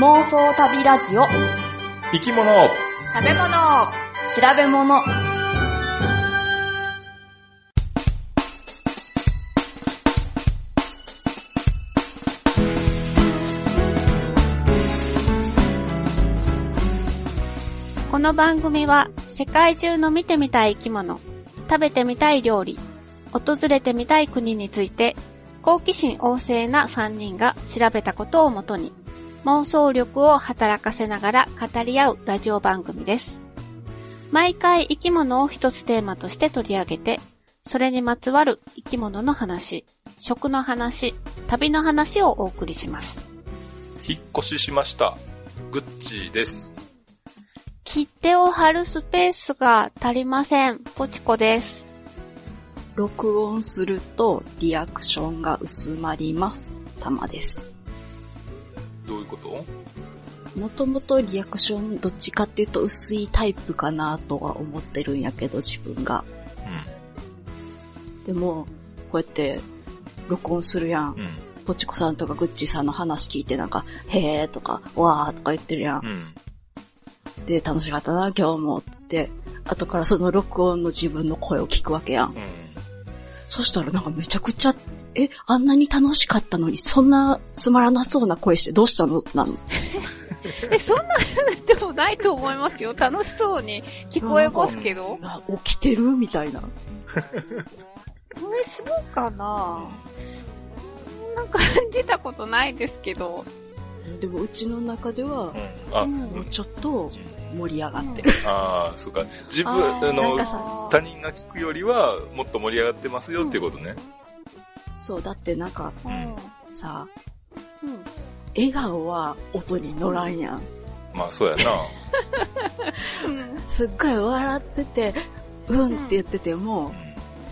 妄想旅ラジオ。生き物。食べ物。調べ物。この番組は世界中の見てみたい生き物、食べてみたい料理、訪れてみたい国について好奇心旺盛な3人が調べたことをもとに妄想力を働かせながら語り合うラジオ番組です。毎回生き物を一つテーマとして取り上げて、それにまつわる生き物の話、食の話、旅の話をお送りします。引っ越ししました。グッチーです。切手を貼るスペースが足りません。ポチコです。録音するとリアクションが薄まります。たまです。どういうこと？もともとリアクションどっちかっていうと薄いタイプかなとは思ってるんやけど自分が。でも、こうやって録音するやん。うん。うん。ポチコさんとかグッチさんの話聞いてなんか、へーとか、わーとか言ってるやん。うん。で、楽しかったな、今日も、つって、後からその録音の自分の声を聞くわけやん。うん。そしたらなんかめちゃくちゃ、え、あんなに楽しかったのに、そんなつまらなそうな声してどうしたのなの？え、そんなでもないと思いますよ。楽しそうに聞こえますけど。あ起きてる？みたいな。これするかなそんな感じたことないですけど。でもうちの中では、うん。あ、うんもうちょっと盛り上がってる。ああ、そうか。自分あーの他人が聞くよりはもっと盛り上がってますよっていうことね。そう、だってなんかうん。さ、うん。笑顔は音に乗らんやん。まあそうやな。すっごい笑ってて、うんって言ってても、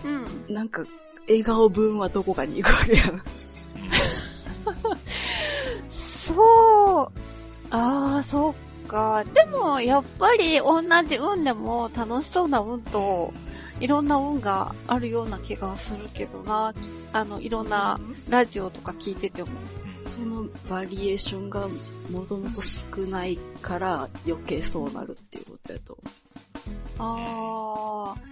うん。なんか、笑顔分はどこかに行くわけやん。そう。ああ、そっか。でも、やっぱり同じ運でも楽しそうな運と、いろんな運があるような気がするけどな。あの、いろんなラジオとか聞いてても。そのバリエーションがもともと少ないから余計そうなるっていうことやと。ああ。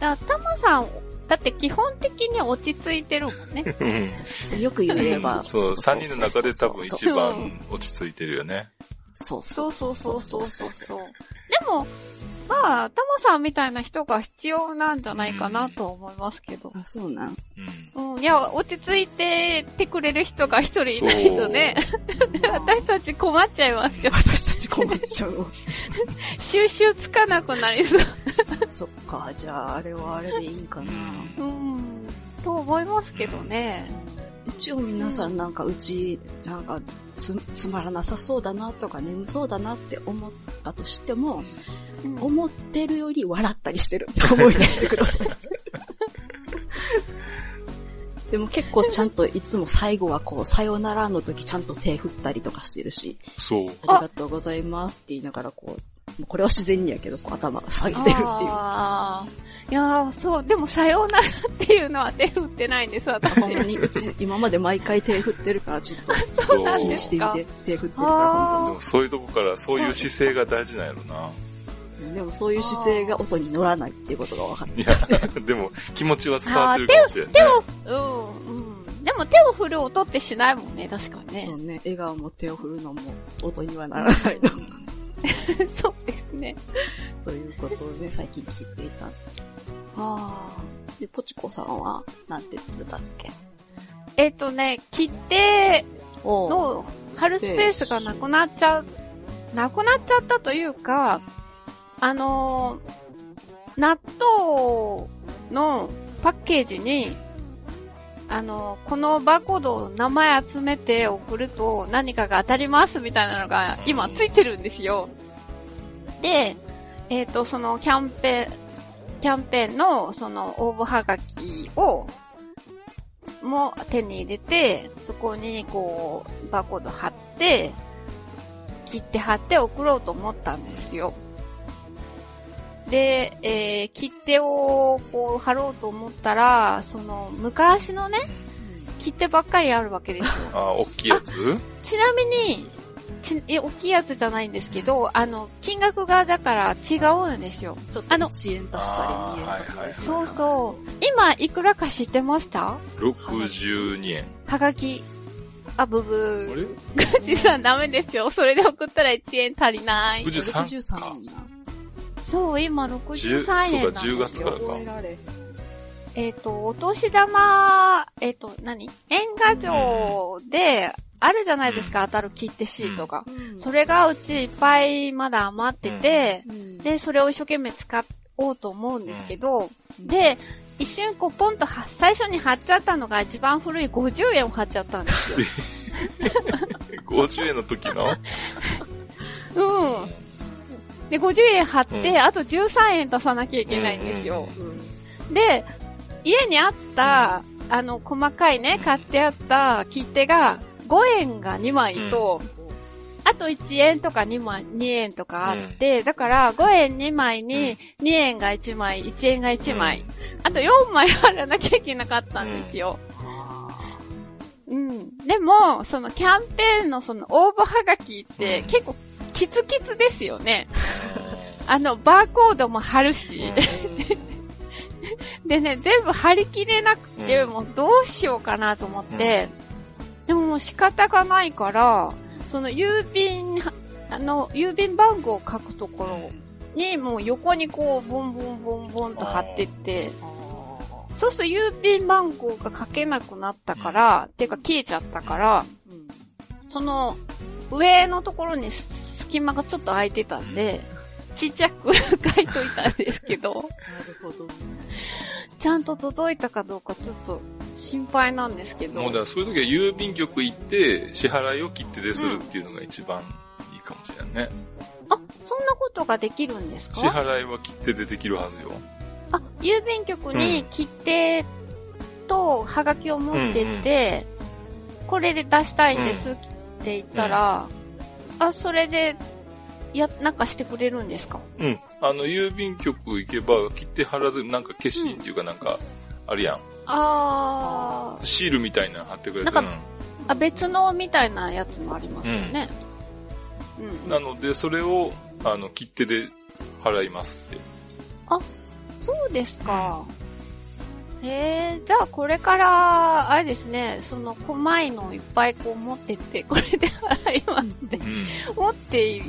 だタマさん、だって基本的に落ち着いてるもんね。うん。よく言えば。そう、三人の中で多分一う番落ち着いてるよね。そうそそううそうそうそうそそうう。でも、まあ、タマさんみたいな人が必要なんじゃないかなと思いますけど。あ、そうなん。うん。うん、いや、落ち着いててくれる人が一人いないとね、私たち困っちゃいますよ。私たち困っちゃうわ。収集つかなくなりそう。そっか、じゃああれはあれでいいんかな。うん、と思いますけどね。一応皆さんなんかうち、なんかつつまらなさそうだなとか眠そうだなって思ったとしても、うん思ってるより笑ったりしてるって 思い出してください。でも結構ちゃんといつも最後はこう、さよならの時ちゃんと手振ったりとかしてるし、そう。ありがとうございますって言いながらこう、もうこれは自然にやけど、こう頭下げてるっていう。あーいやー、そう、でもさようならっていうのは手振ってないんです、私。ほんまにうち、今まで毎回手振ってるから、ちょっとそう。気にしてみて、手振ってるから、でもそういうとこからそういう姿勢が大事なんやろな。本当に。でもそういう姿勢が音に乗らないっていうことが分かっていや、でも気持ちは伝わってるかもしれない。手を、うん、うん。でも手を振る音ってしないもんね、確かにね。そうね、笑顔も手を振るのも音にはならないの。そうですね。ということをね、最近気づいた。あで、ポチコさんは、なんて言ってたっけ？えっ、とね、切手おの貼るスペースがなくなっちゃう、なくなっちゃったというか、あのー納豆のパッケージに、あのこのバーコードを名前集めて送ると何かが当たりますみたいなのが今ついてるんですよ。で、えっ、と、そのキャンペーン、キャンペーンのその応募はがきを、も手に入れて、そこにこう、バーコード貼って、切って貼って送ろうと思ったんですよ。で、えー、切手をこう貼ろうと思ったら、その昔のね、切手ばっかりあるわけですよ。あ、大きいやつ？ちなみに、ちえ、大きいやつじゃないんですけど、あの、金額がだから違うんですよ。ちょっとあの1円足したり2円足したり。そうそう。今、いくらか知ってました？62円。はがき。あ、ブあブれ？ー。ガチさんダメですよ。それで送ったら1円足りない。63 63か。そう、今10 63円なんそうか、10ですよ。月からか覚え。っ、と、お年玉、えっ、と、何？年賀状で、あるじゃないですか、当たる切手シートが。うんそれがうちいっぱいまだ余ってて、うんで、それを一生懸命使おうと思うんですけど、で、一瞬こうポンとは最初に貼っちゃったのが一番古い50円を貼っちゃったんですよ。50円の時の？うん。で、50円貼って、うん。あと13円足さなきゃいけないんですよ。うんで、家にあった、あの、細かいね、買ってあった切手が、5円が2枚と、あと1円とか2枚、2円とかあって、だから5円2枚に2円が1枚、1円が1枚、あと4枚貼らなきゃいけなかったんですよ。うん。でも、そのキャンペーンのその応募はがきってうん。結構キツキツですよね。あの、バーコードも貼るし。でね、全部貼り切れなくて、うんもうどうしようかなと思って、でももう仕方がないから、その郵便、あの、郵便番号を書くところに、もう横にこう、ボンボンボンボンと貼ってって、そうすると郵便番号が書けなくなったから、てか消えちゃったから、うん。その、上のところに隙間がちょっと空いてたんで、ちっちゃく書いといたんですけど、なるほどね。ちゃんと届いたかどうかちょっと心配なんですけど。もうだからそういう時は郵便局行って、支払いを切ってでするっていうのが一番いいかもしれないね。あ、そんなことができるんです支か払いは切手でできるはずよ。あ、郵便局に切手とハガキを持ってって、これで出したいんですって言ったら、あ、それで、や、なんかしてくれるんですか？うん。あの、郵便局行けば、切手貼らず、なんか消印っていうかなんか、あるやん。あー。シールみたいなの貼ってくれてなんあ、別のみたいなやつもありますよね。うん。うん。なので、それを、あの、切手で払いますって。そうですか。へえ、じゃあこれから、あれですね、その、細いのをいっぱいこう持ってって、これで払いますって、うん。持ってい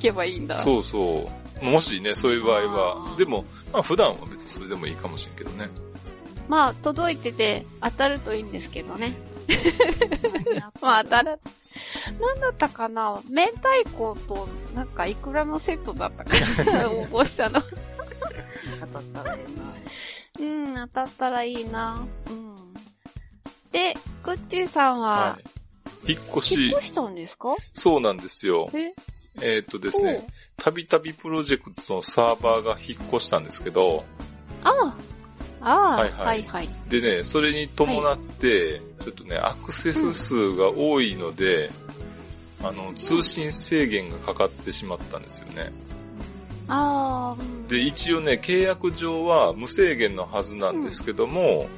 けばいいんだ。そうそう。もしね、そういう場合あは。ーでも、まあ普段は別にそれでもいいかもしれんけどね。まあ、届いてて当たるといいんですけどね。まあ、当たる。なんだったかな明太子と、なんか、いくらのセットだったかな応募したの。当たったらええな。うん、当たったらいいな。うん。で、グッチーさんはは、い。引っ越引っし、越したんですか？そうなんですよ。え？えーっとですね、たびたびプロジェクトのサーバーが引っ越したんですけど、ああ。ああ、はいはいはいはい。でね、それに伴って、ちょっとね、アクセス数が多いので、あの、通信制限がかかってしまったんですよね。ああ、うんで、一応ね、契約上は無制限のはずなんですけども、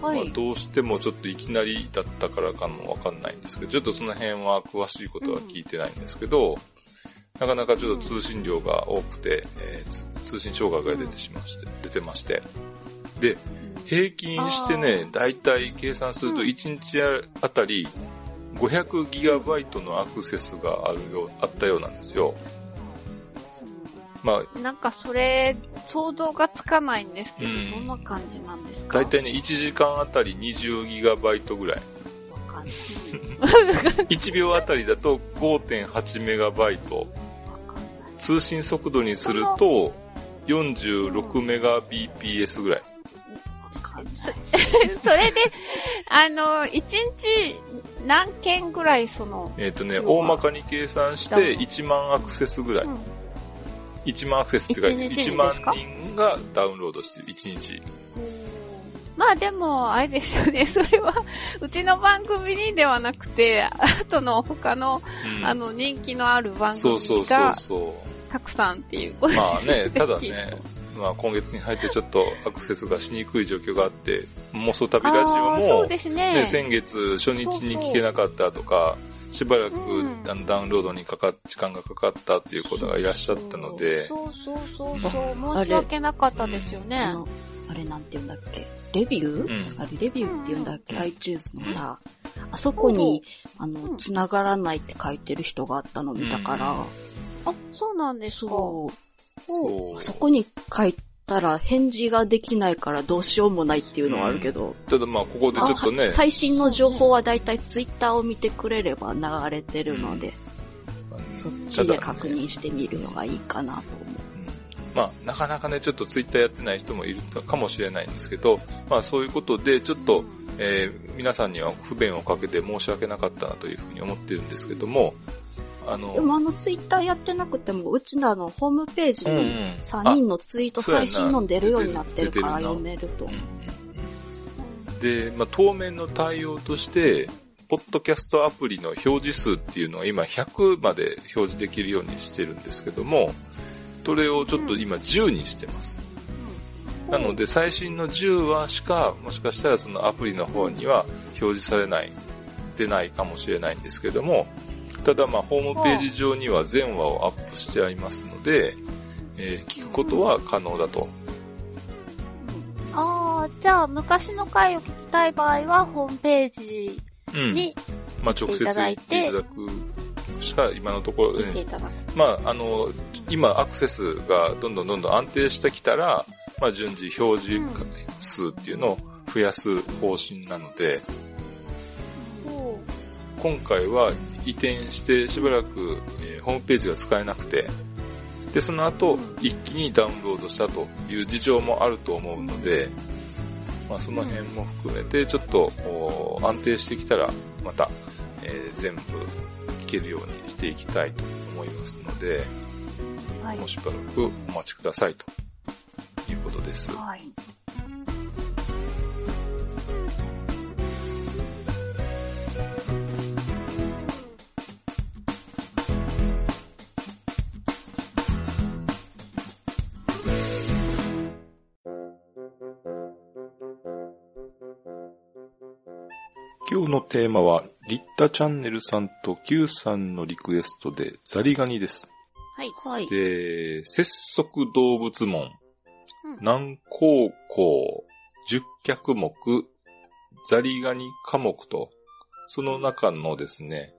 はい。まあ、どうしてもちょっといきなりだったからかもわかんないんですけど、ちょっとその辺は詳しいことは聞いてないんですけど、なかなかちょっと通信量が多くて、えーつ通信障害が出てしまして、出てまして。で、平均してね、だいたい計算するとうん1日あたり500ギガバイトのアクセスがあるよう、あったようなんですよ。まあ、なんかそれ、想像がつかないんですけど、うんどんな感じなんですか？だいたいね、1時間あたり20ギガバイトぐらい。わかんない。1秒あたりだと5.8メガバイト。通信速度にすると46メガ BPS ぐらい。それで、あの、一日何件ぐらいその、えっ、とね、大まかに計算して1万アクセスぐらい。うん1万アクセスっていうか、一日に1万人がダウンロードしてる、1日。まあでも、あれですよね、それは、うちの番組にではなくて、あとの他の、うん。あの、人気のある番組そうそうそうがそたくさんっていうことう。まあね、ですただね、まあ、今月に入ってちょっとアクセスがしにくい状況があって、妄想旅ラジオも、ですね。ね、先月初日に聞けなかったとか、しばらく、ダウンロードにかか、時間がかかったっていう方がいらっしゃったので、そうそうそうそう、う。ん。申し訳なかったですよね。あの、あれなんて言うんだっけ？レビュうー、ん。あれレビューって言うんだっけ、うん ?iTunes のさ、あそこに、あう。の、ん。繋がらないって書いてる人があったの見たから、あ、そうなんですか。そう、そこに書いたら返事ができないからどうしようもないっていうのはあるけど、ただまあ、ここでちょっとね。あ、最新の情報はだいたいツイッターを見てくれれば流れてるので、そっちで確認してみるのがいいかなと思う。うんまあ、なかなかね、ちょっとツイッターやってない人もいるかもしれないんですけど、まあそういうことで、ちょっと、えー皆さんには不便をかけて申し訳なかったなというふうに思ってるんですけども、あの、でもあのツイッターやってなくても、うちのあのホームページに3人のツイート最新の出るようになってるから読めると。うん。うんうん。で、まあ当面の対応として、ポッドキャストアプリの表示数っていうのは今100まで表示できるようにしてるんですけども、それをちょっと今10にしてます。なので最新の10話しか、もしかしたらそのアプリの方には表示されない、出ないかもしれないんですけども、ただまあホームページ上には全話をアップしてありますので、えー聞くことは可能だと。ああ、じゃあ昔の回を聞きたい場合は、ホームページうん。にまあ直接言っていただくしか今のところ、ね。まああの、今アクセスがどんどんどんどん安定してきたら、まあ順次表示数っていうのを増やす方針なので、お今回は移転してしばらく、えーホームページが使えなくて、で、その後、一気にダウンロードしたという事情もあると思うので、まあその辺も含めて、ちょっとお安定してきたら、また、えー全部聞けるようにしていきたいと思いますので、はいもう。しばらくお待ちくださいということです。はい。今日のテーマは、リッタチャンネルさんと Q さんのリクエストでザリガニです。はい。はい。で、節足動物門、うん南高校、十脚目、ザリガニ科目と、その中のですね、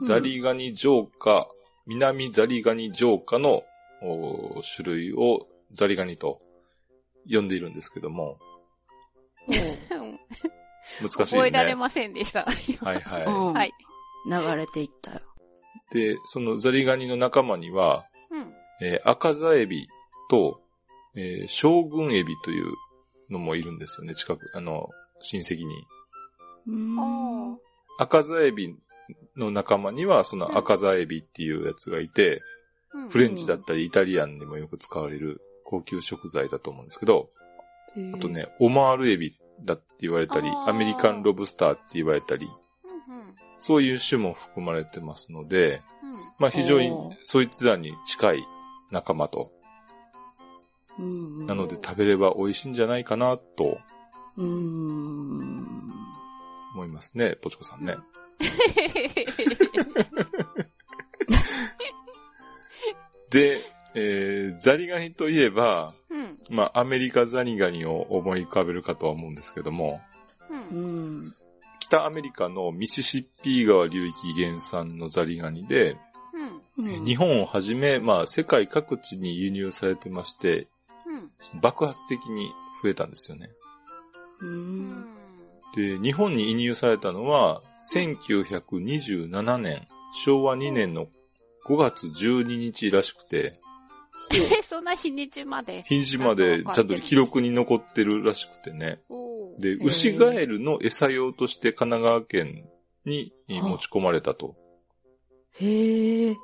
うんザリガニ浄化、南ザリガニ浄化のお種類をザリガニと呼んでいるんですけども、難しいね。覚えられませんでした。はいはい。うんはい。流れていったよ。で、そのザリガニの仲間には、うん。えー赤座エビと、えー将軍エビというのもいるんですよね、近く、あの、親戚に。うーんあ赤座エビの仲間には、その赤座エビっていうやつがいて、あ。うんフレンチだったりイタリアンにもよく使われる高級食材だと思うんですけど、あとね、オマールエビだって言われたり、アメリカンロブスターって言われたり、うんうんそういう種も含まれてますので、うんまあ非常にそいつらに近い仲間と、うんうんなので食べれば美味しいんじゃないかなと。思いますね、ポチコさんね。で、えー、ザリガニといえば、うん。まあアメリカザリガニを思い浮かべるかとは思うんですけども、うんう。ん。北アメリカのミシシッピー川流域原産のザリガニで、うん。うん日本をはじめ、まあ世界各地に輸入されてまして、うん。爆発的に増えたんですよね。で、日本に移入されたのは、1927年、昭和2年の5月12日らしくて、え、そんな日にちまで。日にちまでちゃんと記録に残ってるらしくてね。で、ー牛ガエルの餌用として神奈川県に持ち込まれたと。へえ。え？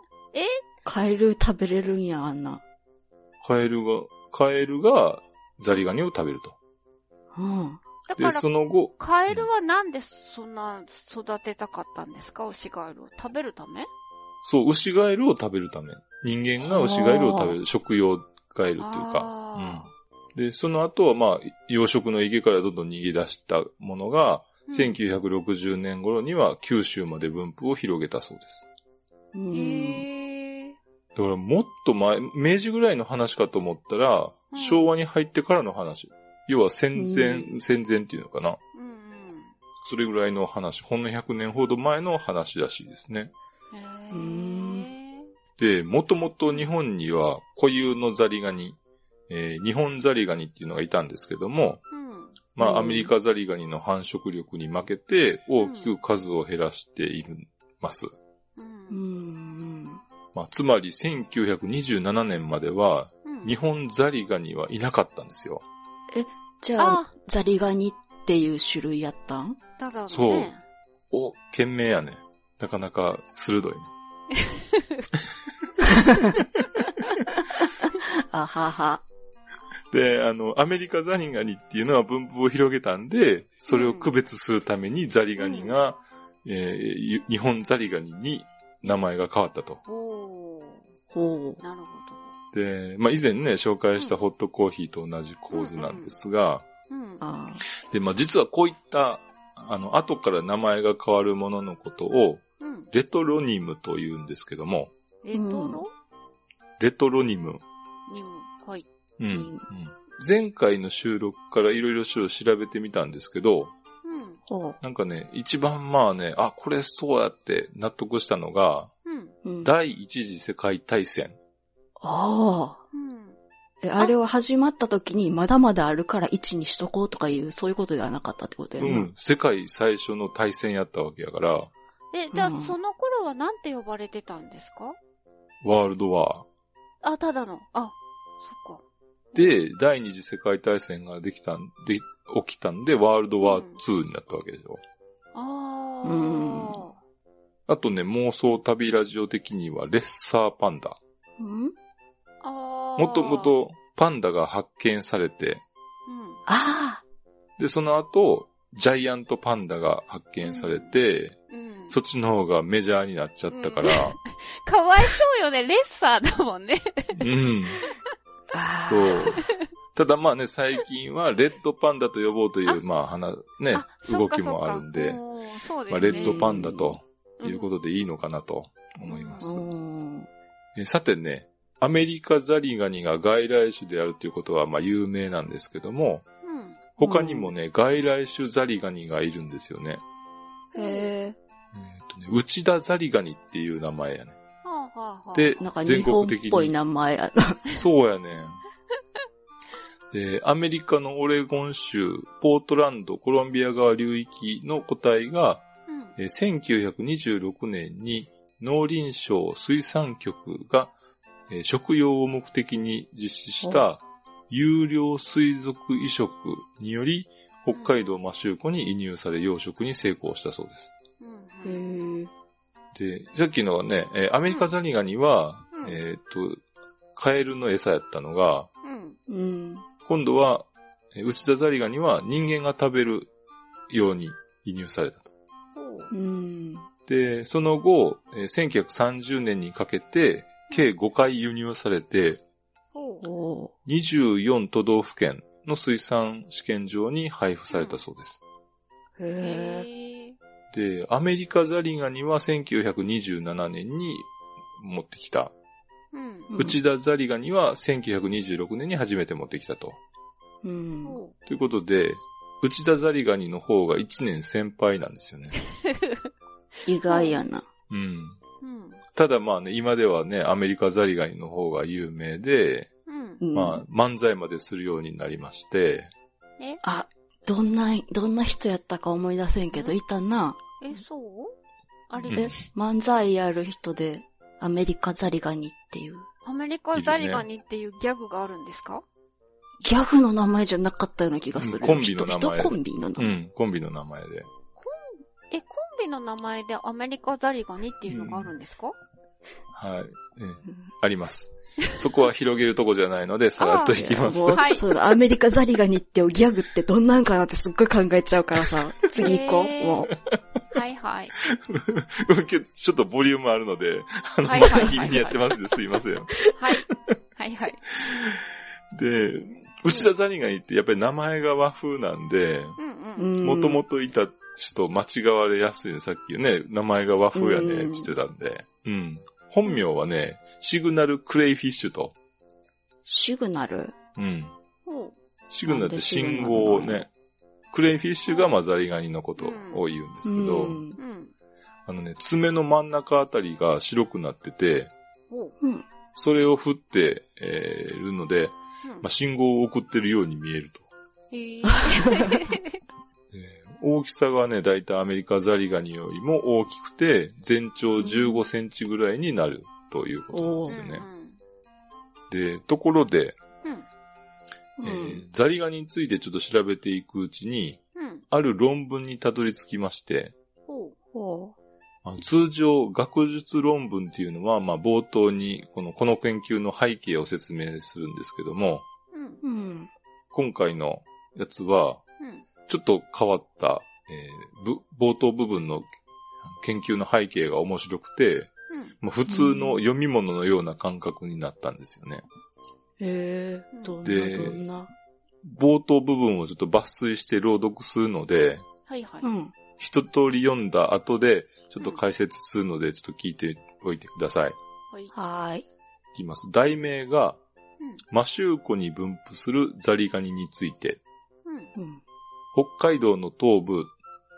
カエル食べれるんや、あんな。カエルが、カエルがザリガニを食べると。うん。で、だからそ、の後、カエルはなんでそんな育てたかったんですか？牛ガエルを。食べるため？そう、牛ガエルを食べるため。人間が牛ガエルを食べる、食用ガエルというか。あで、その後はまあ、養殖の池からどんどん逃げ出したものが、うん1960年頃には九州まで分布を広げたそうです。うんへえ。だからもっと前、明治ぐらいの話かと思ったら、うん昭和に入ってからの話。要は戦前、戦前っていうのかな。うんうん。それぐらいの話、ほんの100年ほど前の話らしいですね。へうえ。で、もともと日本には固有のザリガニ、えー日本ザリガニっていうのがいたんですけども、うん。まうんあアメリカザリガニの繁殖力に負けて大きく数を減らしています。う。うんん。まあつまり1927年まではうん。日本ザリガニはいなかったんですよ。じゃああ、ザリガニっていう種類やったん？ただのね。そうお、懸命やね。なかなか鋭いね。あはは。で、あの、アメリカザリガニっていうのは分布を広げたんで、それを区別するためにザリガニが、えーゆ日本ザリガニに名前が変わったと。ほう。なるほで、まあ、以前ね、紹介したホットコーヒーと同じ構図なんですが、ど。うん。あで、まあ、実はこういった、あの、後から名前が変わるもののことを、うん。レトロニムと言うんですけども、レトロ？レトロニム。にも、はい。うん。前回の収録からいろいろ調べてみたんですけど、うん。ほなんかね、一番まあね、あ、これそうやって納得したのが、うん。う。うん、あ第一次世界大戦。あ。うん。え、あれは始まった時にまだまだあるから1にしとこうとかいう、そういうことではなかったってことやな。うん。世界最初の大戦やったわけやから、え、じゃあ、うんその頃はなんて呼ばれてたんですか？ワールドワー。あ、ただの。あ、そっか。で、第二次世界大戦ができたんで、起きたんで、ワールドワー2になったわけでしょ。あー。うんあとね、妄想旅ラジオ的には、レッサーパンダ。うん？あー。もとも。とパンダが発見されて、うん。ああ。で、その後、ジャイアントパンダが発見されて、うん。そっちの方がメジャーになっちゃったから、かわいそうよね。レッサーだもんね。うん、ああ。そう。ただまあね、最近はレッドパンダと呼ぼうという、まあ、花、ね動きもあるんで、そうですまあ、ね。レッドパンダということでいいのかなと思います。うん。えさてね、アメリカザリガニが外来種であるということはまあ有名なんですけども、うん。他にもね、外来種ザリガニがいるんですよね。へえ。えっ、とね、内田ザリガニっていう名前やね。はあ、はあはあ、でなんか、全日本国的に。っぽい名前やな。そうやねん。で、アメリカのオレゴン州、ポートランド、コロンビア川流域の個体が、うん。えー1926年に農林省水産局が、えー食用を目的に実施した有料水族移植により北海道マシューコに移入され養殖に成功したそうです。で、さっきのはね、えーアメリカザリガニは、うんえーっと、カエルの餌やったのが、うん。うん。今度は、えー内田ザリガニは人間が食べるように移入されたと。ほううん。で、その後、えー1930年にかけて、計5回輸入されて、ほうお24都道府県の水産試験場に配布されたそうです。ーへ。で、アメリカザリガニは1927年に持ってきた。うん。うん内田ザリガニは1926年に初めて持ってきたと。うん。ほということで、内田ザリガニの方が1年先輩なんですよね。意外やな。うん。ただまあね、今ではね、アメリカザリガニの方が有名で、うん。うん、まあ、漫才までするようになりまして、え、あ、どんな、どんな人やったか思い出せんけど、いたな。え、そう？あれ、うんえ、漫才やる人で、アメリカザリガニっていう。アメリカザリガニっていうギャグがあるんですか？ギャグの名前じゃなかったような気がする。うんコンビの名前コンビの名前。うん、コンビの名前で。え、コンビの名前でアメリカザリガニっていうのがあるんですか、はい。ええうんあります。そこは広げるとこじゃないので、さらっといきます。もう、はいそうだ、アメリカザリガニってギャグってどんなんかなってすっごい考えちゃうからさ、次行こう。もはいはい。ちょっとボリュームあるので、あの、はいはいにやってますんで、すいません。はい。はいはい。で、内田ザリガニってやっぱり名前が和風なんで。もともといた人間違われやすいね。さっきね、名前が和風やね、うんって言ってたんで。うん。本名はね、シグナルクレイフィッシュと。シグナル？うん。ほシグナルって信号をね、クレイフィッシュがまあザリガニのことを言うんですけど、うんう。うん。あのね、爪の真ん中あたりが白くなってて、ほうん。それを振って、えーるので、う。まあ、信号を送ってるように見えると。えー 大きさがね、だいたいアメリカザリガニよりも大きくて、全長15センチぐらいになるということなんですよね。で、ところで、うん。えうんーザリガニについてちょっと調べていくうちに、うん。ある論文にたどり着きまして、通常、学術論文っていうのは、まあ、冒頭にこの、この研究の背景を説明するんですけども、うん。今回のやつは、うん。ちょっと変わった、えーぶ冒頭部分の研究の背景が面白くて、うん。まあ、普通の読み物のような感覚になったんですよね。へえ、どんなでどんな？冒頭部分をちょっと抜粋して朗読するので、はいはい。うん。一通り読んだ後で、ちょっと解説するので、ちょっと聞いておいてください。はい。はーい。いきます。題名が、うん。マシューコに分布するザリガニについて、うん。うん。北海道の東部、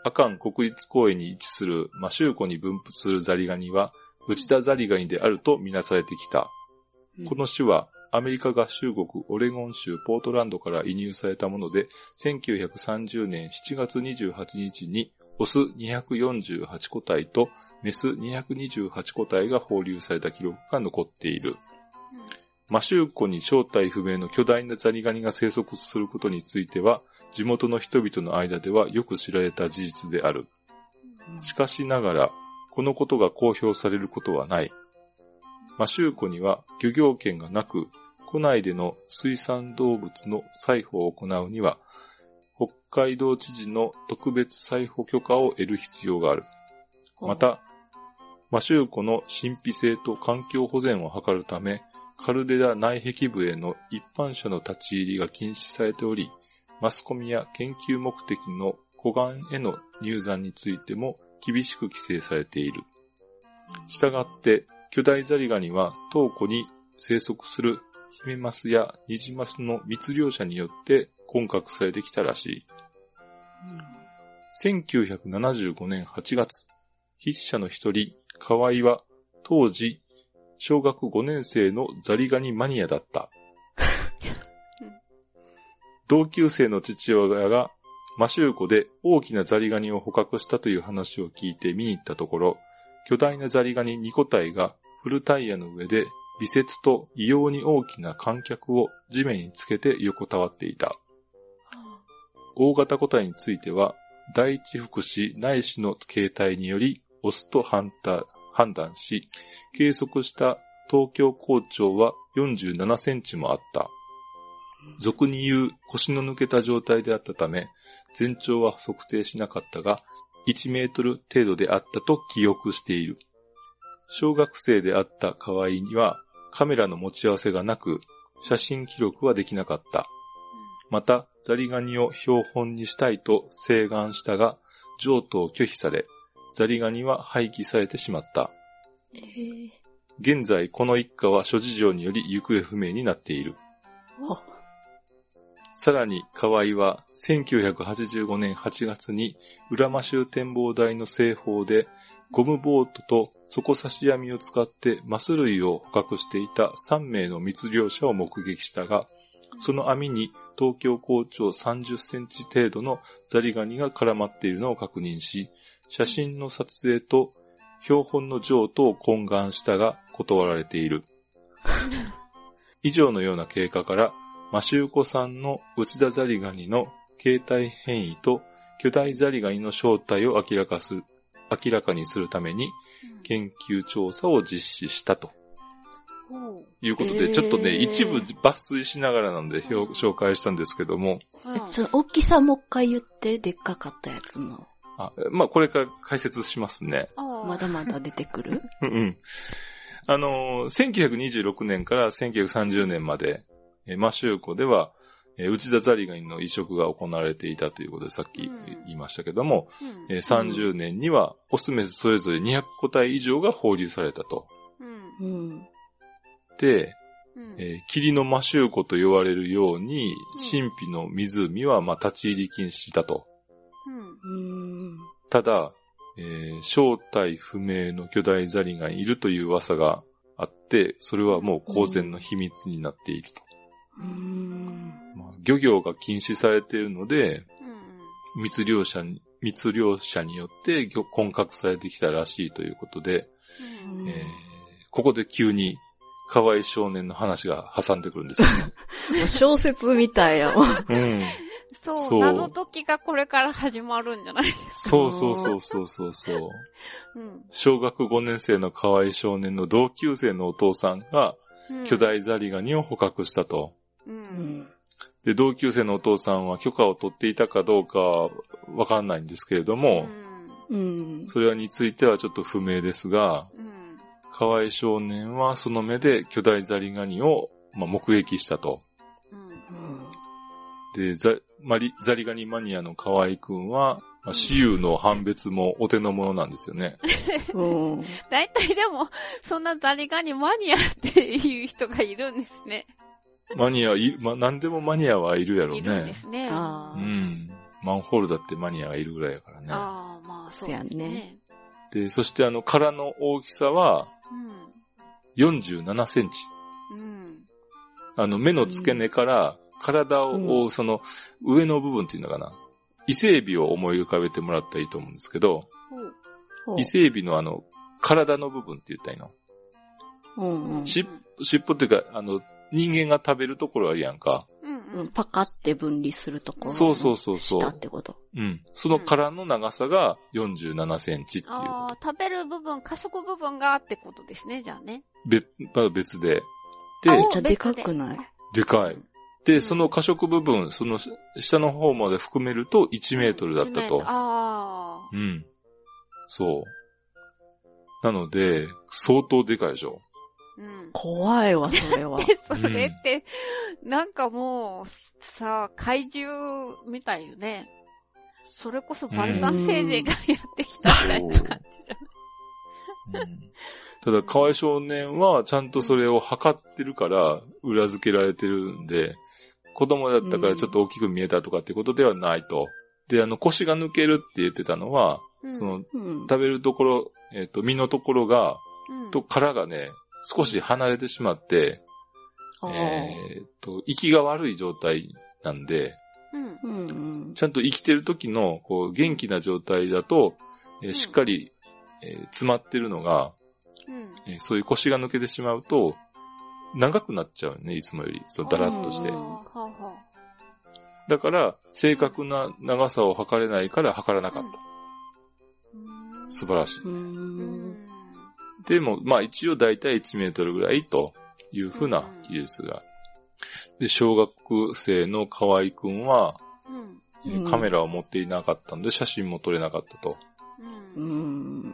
阿寒国立公園に位置するマシューコに分布するザリガニは、内田ザリガニであるとみなされてきた。この種は、アメリカ合衆国オレゴン州ポートランドから移入されたもので、1930年7月28日に、オス248個体とメス228個体が放流された記録が残っている。マシューコに正体不明の巨大なザリガニが生息することについては、地元の人々の間ではよく知られた事実である。しかしながら、このことが公表されることはない。マシューコには漁業権がなく、湖内での水産動物の採捕を行うには、北海道知事の特別採捕許可を得る必要がある。ま、た、マシューコの神秘性と環境保全を図るため、カルデラ内壁部への一般者の立ち入りが禁止されており、マスコミや研究目的の湖岸への入山についても厳しく規制されている。したがって、巨大ザリガニは当湖に生息するヒメマスやニジマスの密漁者によって混獲されてきたらしい。1975年8月、筆者の一人、河合は当時小学5年生のザリガニマニアだった。同級生の父親がマシューコで大きなザリガニを捕獲したという話を聞いて見に行ったところ、巨大なザリガニ2個体がフルタイヤの上で微節と異様に大きな観客を地面につけて横たわっていた。大型個体については、第一福祉内視の形態により、オスと判断判断し、計測した東京校長は47センチもあった。俗に言う腰の抜けた状態であったため、全長は測定しなかったが、1メートル程度であったと記憶している。小学生であった河合にはカメラの持ち合わせがなく、写真記録はできなかった。また、ザリガニを標本にしたいと請願したが、譲渡を拒否され、ザリガニは廃棄されてしまった。えー、現在、この一家は諸事情により行方不明になっている。あ、さらに、河合は、1985年8月に、浦間州展望台の西方で、ゴムボートと底差し網を使ってマス類を捕獲していた3名の密漁者を目撃したが、その網に東京校長30センチ程度のザリガニが絡まっているのを確認し、写真の撮影と標本の譲渡を懇願したが断られている。以上のような経過から、マシューコ産の内田ザリガニの形態変異と巨大ザリガニの正体を明らかする明らかにするために研究調査を実施したとほいうことで、へーちょっとね、一部抜粋しながらなんで表紹介したんですけども、う。え、その大きさもう一回言って、でっかかったやつの。あまあこれから解説しますね。まだまだ出てくる？うんうん。あのー、1926年から1930年まで、えーマシューコでは、えー内田ザリガニの移植が行われていたということでさっきうん言いましたけども、うん。えー30年にはオスメスそれぞれ200個体以上が放流されたと。うん。うん。で、うん。えー霧のマシューコと言われるように、うん神秘の湖はまあ立ち入り禁止したと。ただ、えー正体不明の巨大ザリガニいるという噂があって、それはもう公然の秘密になっていると。うん。まあ、漁業が禁止されているので、うん。密漁者に、密漁者によって漁混獲されてきたらしいということで、うん。えーここで急に河合少年の話が挟んでくるんですよね。もう小説みたいやもん。うん。そう、そう謎解きがこれから始まるんじゃない？そうそうそうそうそうそう。うん。小学5年生の河合少年の同級生のお父さんがうん巨。大ザリガニを捕獲したと。う。うんん。で、同級生のお父さんは許可を取っていたかどうかはわかんないんですけれども、うん。それについてはちょっと不明ですが、うん。河合少年はその目で巨大ザリガニを、まあ、目撃したと。うん。で、ザマリザリガニマニアの河合くんは、まあ、私有の判別もお手の物なんですよね。うん。大体でも、そんなザリガニマニアっていう人がいるんですね。マニアい、まあ、何でもマニアはいるやろういるんでね。すね。ああ。うん。マンホールだってマニアがいるぐらいやからね。ああ、まあ、そうやね。で、そしてあの殻の大きさは47センチ。うん。うん。あの目の付け根から体をその上の部分っていうのかな。伊勢海老を思い浮かべてもらったらいいと思うんですけど、伊勢海老のあの体の部分って言ったらいいの？うんうん。し尻尾っていうか、あの人間が食べるところあるやんか。うん。パカって分離するところ。そうそうそうそう下ってこと？うん。その殻の長さが47センチっていうこああ、食べる部分、加速部分がってことですね、じゃあね。と。別、まだ別で。あでめっ、ちゃでかくない？でかい。で、その可食部分、その下の方まで含めると1メートルだった1メートとル。ああ。うん。そう。なので、相当でかいでしょ。うん。怖いわ、それは。で、それって、なんかもう、さ、怪獣みたいよね。それこそバルタン星人がやってきたみたいな感じじゃない？うんただ、河合少年はちゃんとそれを測ってるから裏付けられてるんで、子供だったからちょっと大きく見えたとかってことではないと。で、あの腰が抜けるって言ってたのは、うんそのうん。食べるところ、えっ、と、身のところが、うんと殻がね、少し離れてしまって、えっ、と、息が悪い状態なんで、うん。うんうん。ちゃんと生きてる時の、こう、元気な状態だと、えーんしっかり、えー詰まってるのが、うん。えーそういう腰が抜けてしまうと、長くなっちゃうよね、いつもより。そう、だらっとしてだから、正確な長さを測れないから測らなかった。あうーん素晴らしい。でも、まあ一応だいたい1メートルぐらいというふうな技術が。で、小学生の河合くんは、うん。カメラを持っていなかったので写真も撮れなかったと。う。うんん。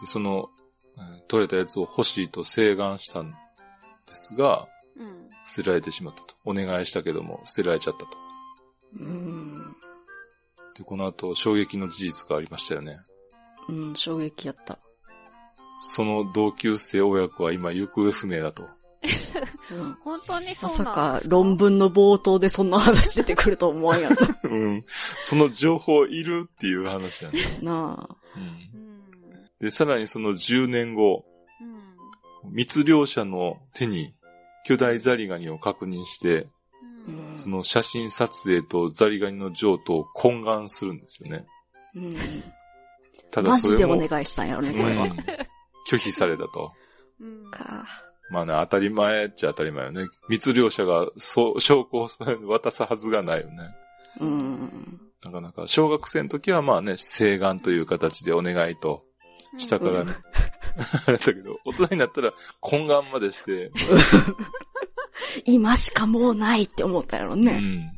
でその、うん撮れたやつを欲しいと請願したんですが、うん。捨てられてしまったと。お願いしたけども、捨てられちゃったと。うん。で、この後、衝撃の事実がありましたよね。うん、衝撃やった。その同級生親子は今行方不明だと。うん。本当にまさそうなんか？論文の冒頭でそんな話出てくると思わんやん うん。その情報いるっていう話なんだ。なあ。うん。うん。で、さらにその10年後、うん。密漁者の手に巨大ザリガニを確認して、うん。その写真撮影とザリガニの譲渡を懇願するんですよね。うん。ただマそれも、ジでお願いしたんやろね、これは。うん拒否されたと。うん。か。まあね、当たり前っちゃ当たり前よね。密漁者がそう、証拠を渡すはずがないよね。うん。なかなか、小学生の時はまあね、請願という形でお願いとしたから、うん あれだけど、大人になったら懇願までして、今しかもうないって思ったやろうね。ん。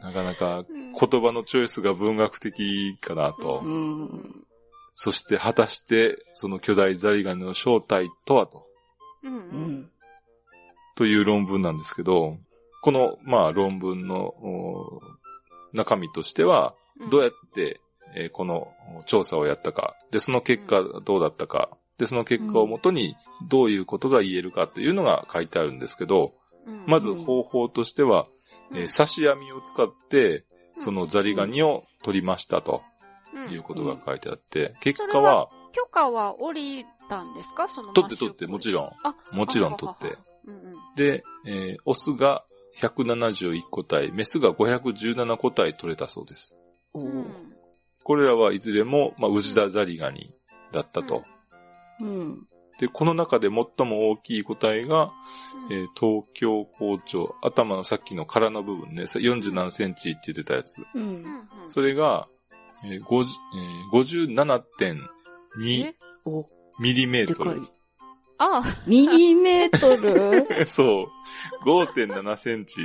なかなかうん言葉のチョイスが文学的かなと。うん。そして果たして、その巨大ザリガニの正体とはと、うん。という論文なんですけど、この、まあ、論文のお中身としては、どうやって、えーこの調査をやったか、で、その結果どうだったか、で、その結果をもとにどういうことが言えるかというのが書いてあるんですけど、うん。まず方法としては、えー刺し網を使って、そのザリガニを取りましたとうん。いうことが書いてあって、結果は、許可は下りたんですか？その取って取って、もちろん。あ、もちろん取って。で、えーオスが171個体、メスが517個体取れたそうです。これらはいずれも、まあ、ウジダザリガニだったと。うん。で、この中で最も大きい個体が、えー東京校長、頭のさっきの殻の部分ね、40何センチって言ってたやつ。うんう。んうんそれが、えー50えー57.2えお、ミリメートル。。あ、ミリメートル？そう。5.7センチ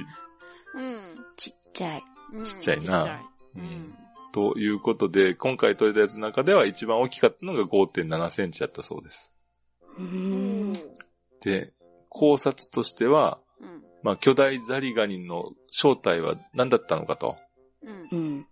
うん。ちっちゃい。うんちっちゃいなちっちゃいうんということで、今回取れたやつの中では一番大きかったのが5.7センチだったそうです。で、考察としては、うん。まあ、巨大ザリガニの正体は何だったのかと。うんう。ん。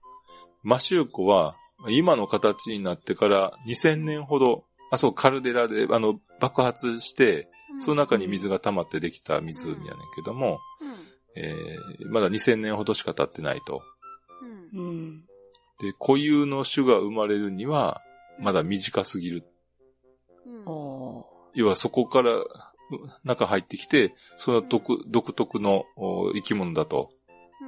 マシューコは、今の形になってから2000年ほど、あ、そう、カルデラで、あの、爆発して、その中に水が溜まってできた湖やねんけども、うん。えーまだ2000年ほどしか経ってないと。うん。うん。で、固有の種が生まれるには、まだ短すぎる。うん。お要はそこからう中入ってきて、その独独特のお生き物だと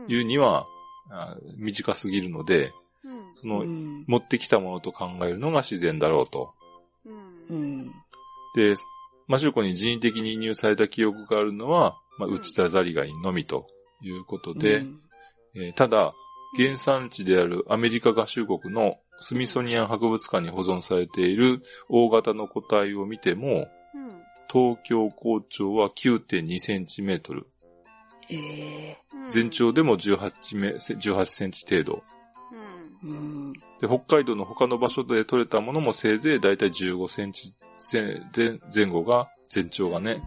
いうには、あ短すぎるので、うん。その、うん。持ってきたものと考えるのが自然だろうと。うん。うん。で、マシューコに人為的に移入された記憶があるのは、まあ、うん内田ザリガニのみということで、うんえーただ、原産地であるアメリカ合衆国のスミソニアン博物館に保存されている大型の個体を見ても、うん。東京高長は9.2センチメートル、全長でも18メ18センチ程度。うん。うん。で、北海道の他の場所で取れたものもせいぜいだいたい15センチで前後が、全長がね、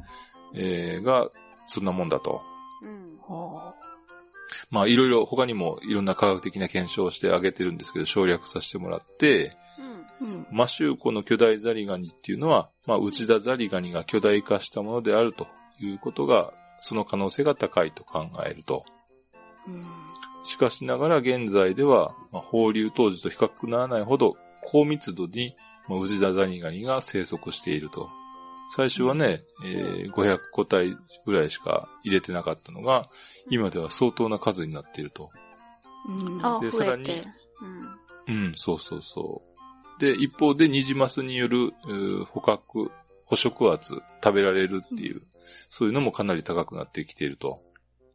えーが、そんなもんだと。うん。はまあ、いろいろ他にもいろんな科学的な検証をしてあげてるんですけど、省略させてもらって、うん。あ。うん。マシューコの巨大ザリガニっていうのは、まあ、内田ザリガニが巨大化したものであるということが、その可能性が高いと考えると。うん。しかしながら現在では、まあ、放流当時と比較ならないほど高密度に、まあ、ウジダザリガニが生息していると。最初はね、えー500個体ぐらいしか入れてなかったのが、今では相当な数になっていると。うん。あ、で増えてさらに。うん。うん、そうそうそう。で、一方でニジマスによる捕獲、捕食圧、食べられるっていう、そういうのもかなり高くなってきていると。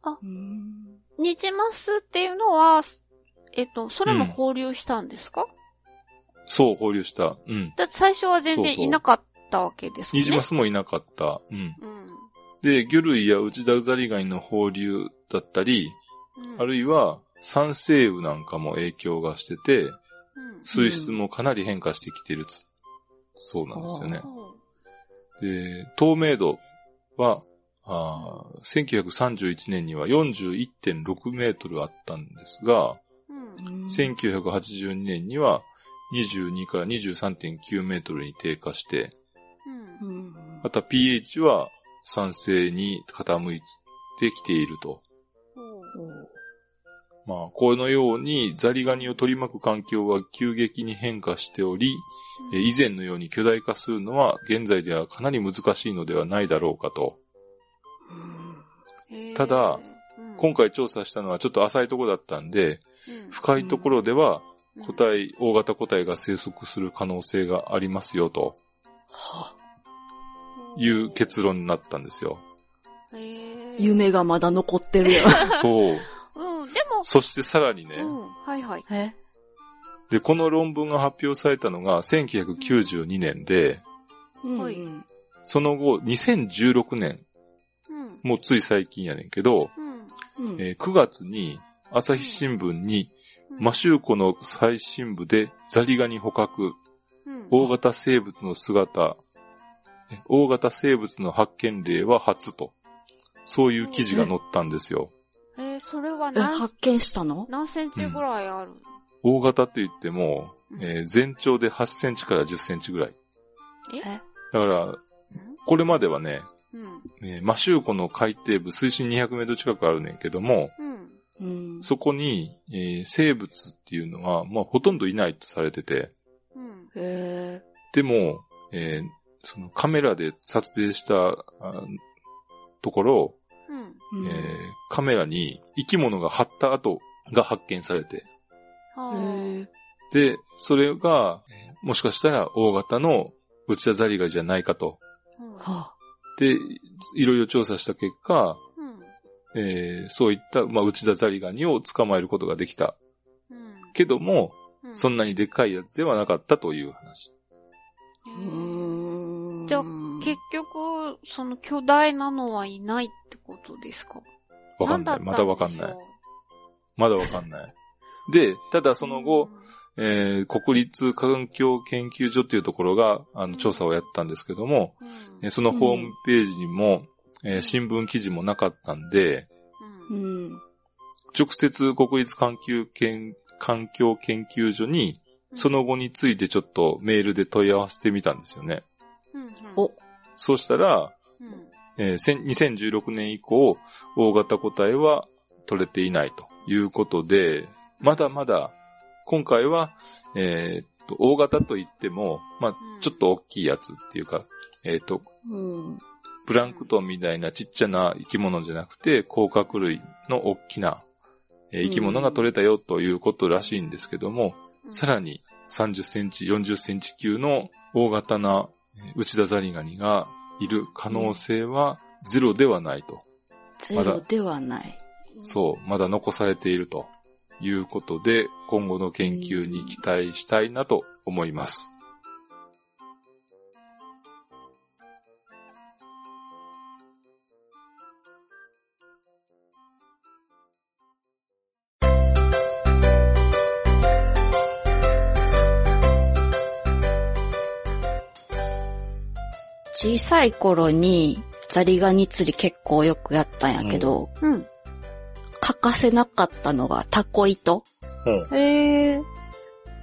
うん。ニジマスっていうのは、えっと、それも放流したんですか、そう、放流した。うん。だって最初は全然いなかったわけですね。ニジマスもいなかった。うん。うん。で、魚類やウチダザリガニの放流だったり、うん。あるいは酸性雨なんかも影響がしてて、うん水質もかなり変化してきているつ、そうなんですよね。で、透明度は、あー1931年には41.6メートルあったんですが、うん。1982年には22から23.9メートルに低下して。また pH は酸性に傾いてきていると。まあ、このようにザリガニを取り巻く環境は急激に変化しており、え以前のように巨大化するのは現在ではかなり難しいのではないだろうかと。ただ、うん。今回調査したのはちょっと浅いところだったんで、うん。深いところではうん。個体、大型個体が生息する可能性がありますよと。はいう結論になったんですよ。へー夢がまだ残ってるや そう。うん、でも、そしてさらにね、うん、はいはい。ん。え？で、この論文が発表されたのが1992年で、うんその後2016年、うん。もうつい最近やねんけど、うん。うん。えー9月に朝日新聞にうんマシューコの最新部でザリガニ捕獲、うん大型生物の姿、え大型生物の発見例は初と、そういう記事が載ったんですよ。それはえ、何、発見したの？何センチぐらいある、大型って言っても、うんえー全長で8センチから10センチぐらい。え？え？だから、これまではね、うん。えーマシューコの海底部水深200メートル近くあるねんけども、うん。うん。そこに、えー生物っていうのは、まあ、ほとんどいないとされてて、うん。へでも、えーそのカメラで撮影したあところ、うん。ー。えーカメラに生き物が張った跡が発見されて。で、それが、えーもしかしたら大型の内田ザリガニじゃないかと。あ。うんはで、いろいろ調査した結果、うん。えーそういった、まあ、内田ザリガニを捕まえることができた。うん。けども、うんそんなにでっかいやつではなかったという話。じゃあ結局、その巨大なのはいないってことですか？わかんない。何まだわかんない。まだわかんない。で、ただそうの後、、えー国立環境研究所っていうところが、あの、調査をやったんですけども、うんえーそのホームページにも、えー新聞記事もなかったんで、ううんん。直接国立環境研環境研究所に、その後についてちょっとメールで問い合わせてみたんですよね。そうしたら、うん。えーせん2016年以降、大型個体は取れていないということで、まだまだ、今回は、えーっと、大型と言っても、まあうん、ちょっと大きいやつっていうか、えーっと、うん。プランクトンみたいなちっちゃな生き物じゃなくて、甲殻類の大きな、えー生き物が取れたよということらしいんですけども、さらに30センチ、40センチ級の大型なえー内田ザリガニがいる可能性はゼロではないと。ゼロではない。そう、まだ残されているということで、今後の研究に期待したいなと思います。小さい頃にザリガニ釣り結構よくやったんやけど、うん。欠かせなかったのがタコ糸。へえ。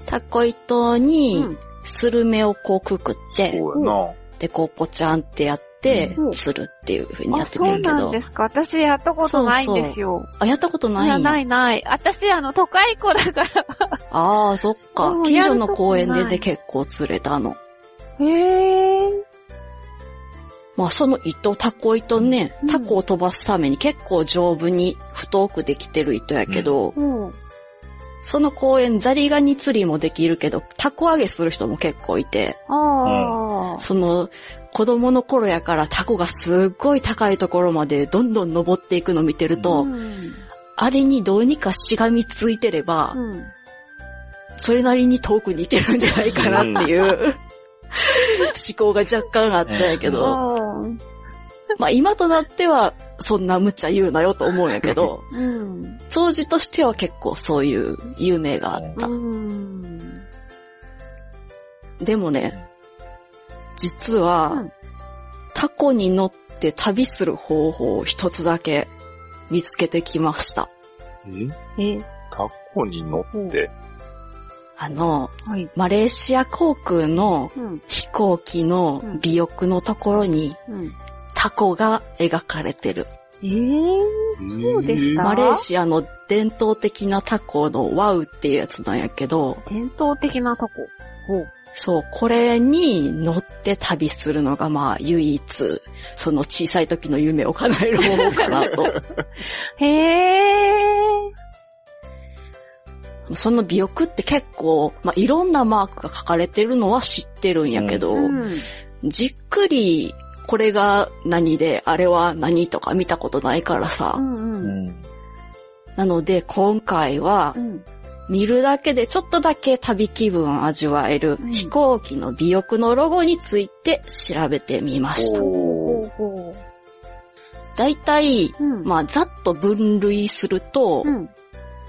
タコ糸にうんスルメをこうくくって、そうやな。で、こうポチャンってやってうん、釣るっていう風にやあ、ってそうてんけどなんで。すか私やったことないんですよ。あ、やったことないんや。ないない。私、あの、都会っ子だから。ああ、そっかう。ん近所の公園でで結構釣れたの。へえ。まあその糸、タコ糸ねうん、タコを飛ばすために結構丈夫に太くできてる糸やけど、うん。その公園ザリガニ釣りもできるけど、タコ揚げする人も結構いて。その子供の頃やからタコがすっごい高いところまでどんどん登っていくの見てると、うん。あれにどうにかしがみついてれば、うん。それなりに遠くに行けるんじゃないかなっていう、思考が若干あったんやけど、うん。まあ今となってはそんな無茶言うなよと思うんやけど、うん。当時としては結構そういう夢があった。うん。でもね、実は、うんタコに乗って旅する方法を一つだけ見つけてきました。え？え、タコに乗って、あの、はい。マレーシア航空のうん。飛行機の尾翼のところにうん。タコが描かれてる。えー、そうでした？マレーシアの伝統的なタコのワウっていうやつなんやけど、伝統的なタコ？ほう。そう、これに乗って旅するのがまあ唯一、その小さい時の夢を叶える方法かなと。へえ。その尾翼って結構、まあいろんなマークが書かれてるのは知ってるんやけど、うん。じっくりこれが何で、あれは何とか見たことないからさ。うんうん。ん。なので今回はうん。見るだけでちょっとだけ旅気分を味わえるうん飛行機の尾翼のロゴについて調べてみました。だいたい。まあざっと分類すると、うん。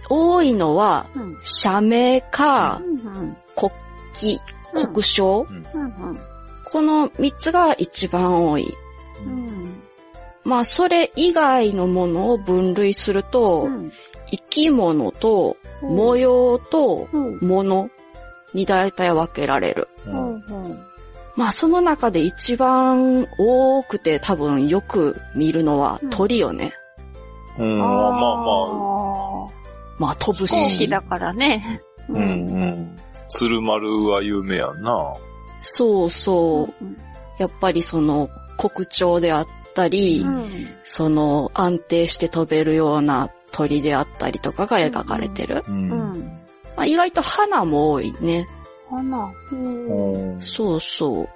多いのはうん。社名かうん。国旗、国章、うん。この3つが一番多い。うん。まあ、それ以外のものを分類すると、うん。生き物と模様とうん。物に大体分けられる。まあ、その中で一番多くて多分よく見るのはうん鳥よね。うん、まあまあまあ。飛ぶ飛行機し。だからね。うんうん。鶴丸は有名やんな。そうそう。うん。やっぱりその国鳥であったり、うん。その安定して飛べるような鳥であったりとかが描かれてる。う。うんん。まあ、意外と花も多いね。花。うん。そうそう。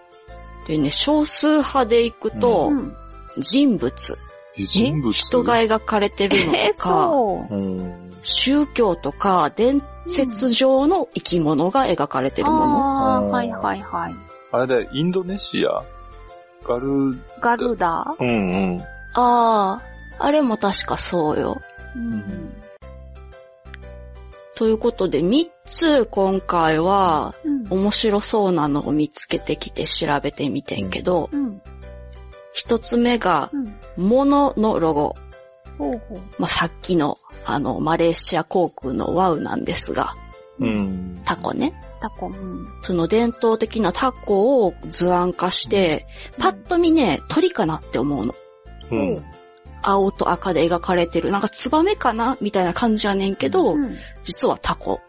でね、少数派で行くと、うん。人物、え人物？人が描かれてるのえとか、そう。うん。宗教とか伝説上の生き物が描かれてるもの。ああ、はいはいはい。あれだよ、インドネシアガル、ガルダ？うんうん。ああ、あれも確かそうよ。うん。ということで、3つ今回はうん。面白そうなのを見つけてきて調べてみてんけど、うん。1つ目が、うん。物のロゴ。ほうほう。まあ、さっきの、あの、マレーシア航空のワウなんですが、うん。タコね。タコ。うん。その伝統的なタコを図案化して、パッと見ね、鳥かなって思うの。うん。青と赤で描かれてる、なんかツバメかなみたいな感じやねんけど、うん。実はタコ。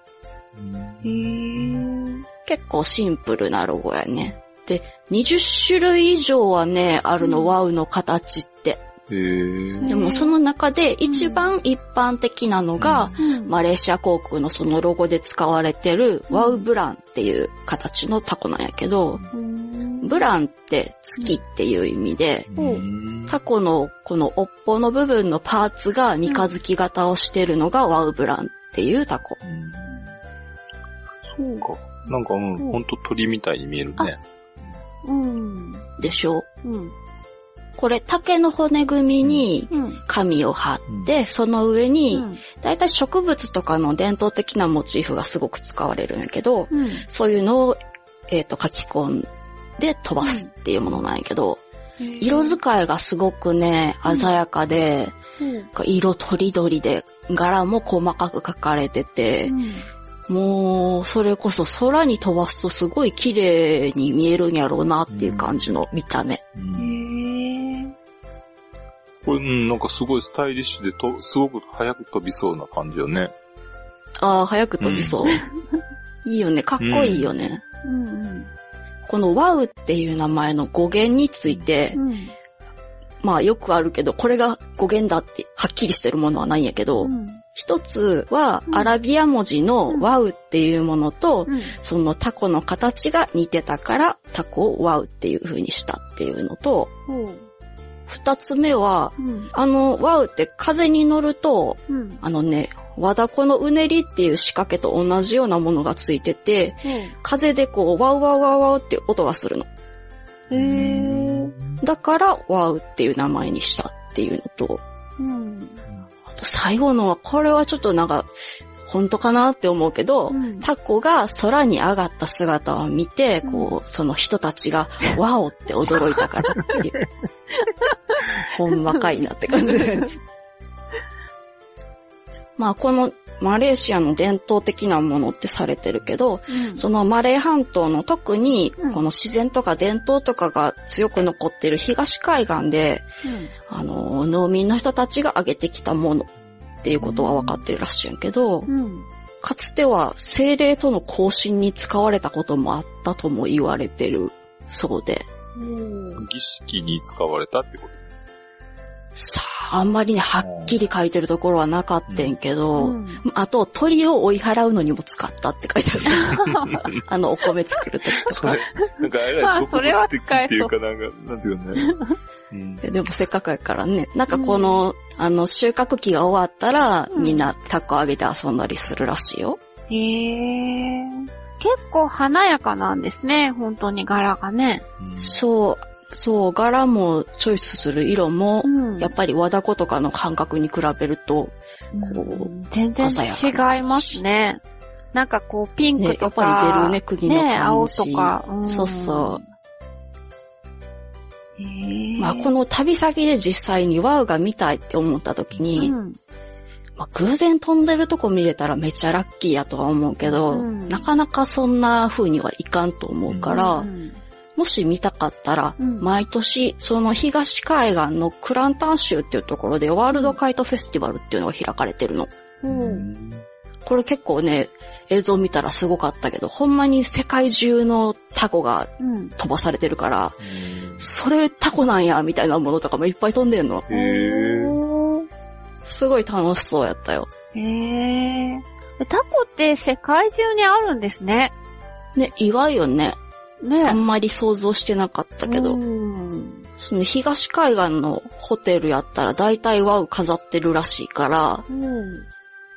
へー。結構シンプルなロゴやね。で、20種類以上はね、あるの、うんワウの形って。へえ。でもその中で一番一般的なのが、うん。マレーシア航空のそのロゴで使われてるワウブランっていう形のタコなんやけど、うん。ブランって月っていう意味で、うんタコのこの尾っぽの部分のパーツが三日月型をしてるのがワウブランっていうタコ。そうか。なんか、うん、ほんと鳥みたいに見えるね。うん。でしょ？うん。これ竹の骨組みにうん。紙を貼って、その上に、うん。だいたい植物とかの伝統的なモチーフがすごく使われるんやけど、うん。そういうのを、えっ、と、書き込んで飛ばすっていうものなんやけど、色使いがすごくね、鮮やかで、うん。色とりどりで、柄も細かく描かれてて、もう、それこそ空に飛ばすとすごい綺麗に見えるんやろうなっていう感じの見た目。うんへこれ、うん、なんかすごいスタイリッシュでと、すごく早く飛びそうな感じよね。ああ、早く飛びそう。いいよね。かっこいいよね。ー。うん。このワウっていう名前の語源について、うん。まあよくあるけど、これが語源だってはっきりしてるものはないんやけど、うん。一つはうんアラビア文字のうんワウっていうものと、うん。そのタコの形が似てたからタコをワウっていう風にしたっていうのと。二つ目は、うん。あのワウって風に乗ると、うん。あのね、和ダコのうねりっていう仕掛けと同じようなものがついてて、風でこうワウワウワウワウって音がするの。へー。だからワウっていう名前にしたっていうのと、うん。あと最後のは、これはちょっとなんか、本当かなって思うけど、うんタコが空に上がった姿を見て、こう、その人たちが、ワオって驚いたからっていう。ほんまかいなって感じのやつ。まあ、このマレーシアの伝統的なものってされてるけど、そのマレー半島の特にうん、この自然とか伝統とかが強く残ってる東海岸で、うん。あの、農民の人たちが上げてきたものっていうことは分かってるらしいんやけど、うん。かつては精霊との交信に使われたこともあったとも言われてるそうで、うん。儀式に使われたってこと？さあ、あんまりね、はっきり書いてるところはなかったんけど、うんあと、鳥を追い払うのにも使ったって書いてある。あの、お米作るときとかそれ。、なんかあれまあらそれは的使えそうっていうかなんか、なんていうかね。うんでもせっかくやからね。なんかこの、あの、収穫期が終わったら、うんみんなタコあげて遊んだりするらしいよ。へー。結構華やかなんですね、本当に柄がね。そう、そう、柄もチョイスする色も、うんやっぱり和ダコとかの感覚に比べると、こう、全然違いますね。なんかこう、ピンね、クとか。やっぱり出るね、釘のね青感じ。とか。んそうそへーまあこの旅先で実際にワウが見たいって思った時に、うんまあ偶然飛んでるとこ見れたらめっちゃラッキーやとは思うけど、うんなかなかそんな風にはいかんと思うから、うんもし見たかったら、うん毎年その東海岸のクランタン州っていうところでワールドカイトフェスティバルっていうのが開かれてるの。うんこれ結構ね、映像見たらすごかったけど、ほんまに世界中のタコがうん飛ばされてるから、それタコなんや、みたいなものとかもいっぱい飛んでんの。すごい楽しそうやったよ。へえ。タコって世界中にあるんですね。ね、意外よね。ね。あんまり想像してなかったけど、うん。その東海岸のホテルやったら大体ワウ飾ってるらしいから、うん。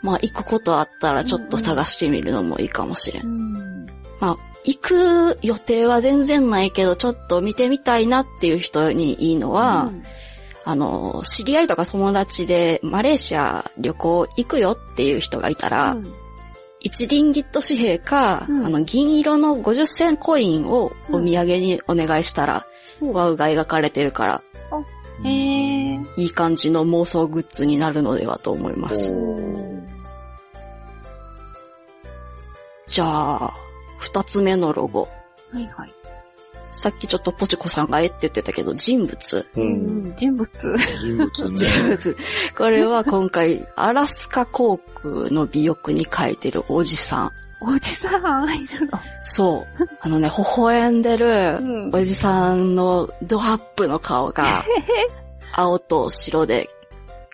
まあ行くことあったらちょっと探してみるのもいいかもしれん。まあ、行く予定は全然ないけど、ちょっと見てみたいなっていう人にいいのは、あの、知り合いとか友達でマレーシア旅行行くよっていう人がいたら、うん一リンギット紙幣か、うんあの、銀色の50銭コインをお土産にお願いしたら、うんワウが描かれてるから、へえ。いい感じの妄想グッズになるのではと思います。じゃあ、二つ目のロゴ。はいはい。さっきちょっとポチコさんがえって言ってたけど、人物。う。うんん、人物。人物ね。人物。これは今回、アラスカ航空の尾翼に書いてるおじさん。おじさんいるの？そう。あのね、微笑んでるうんおじさんのドアップの顔が、青と白で、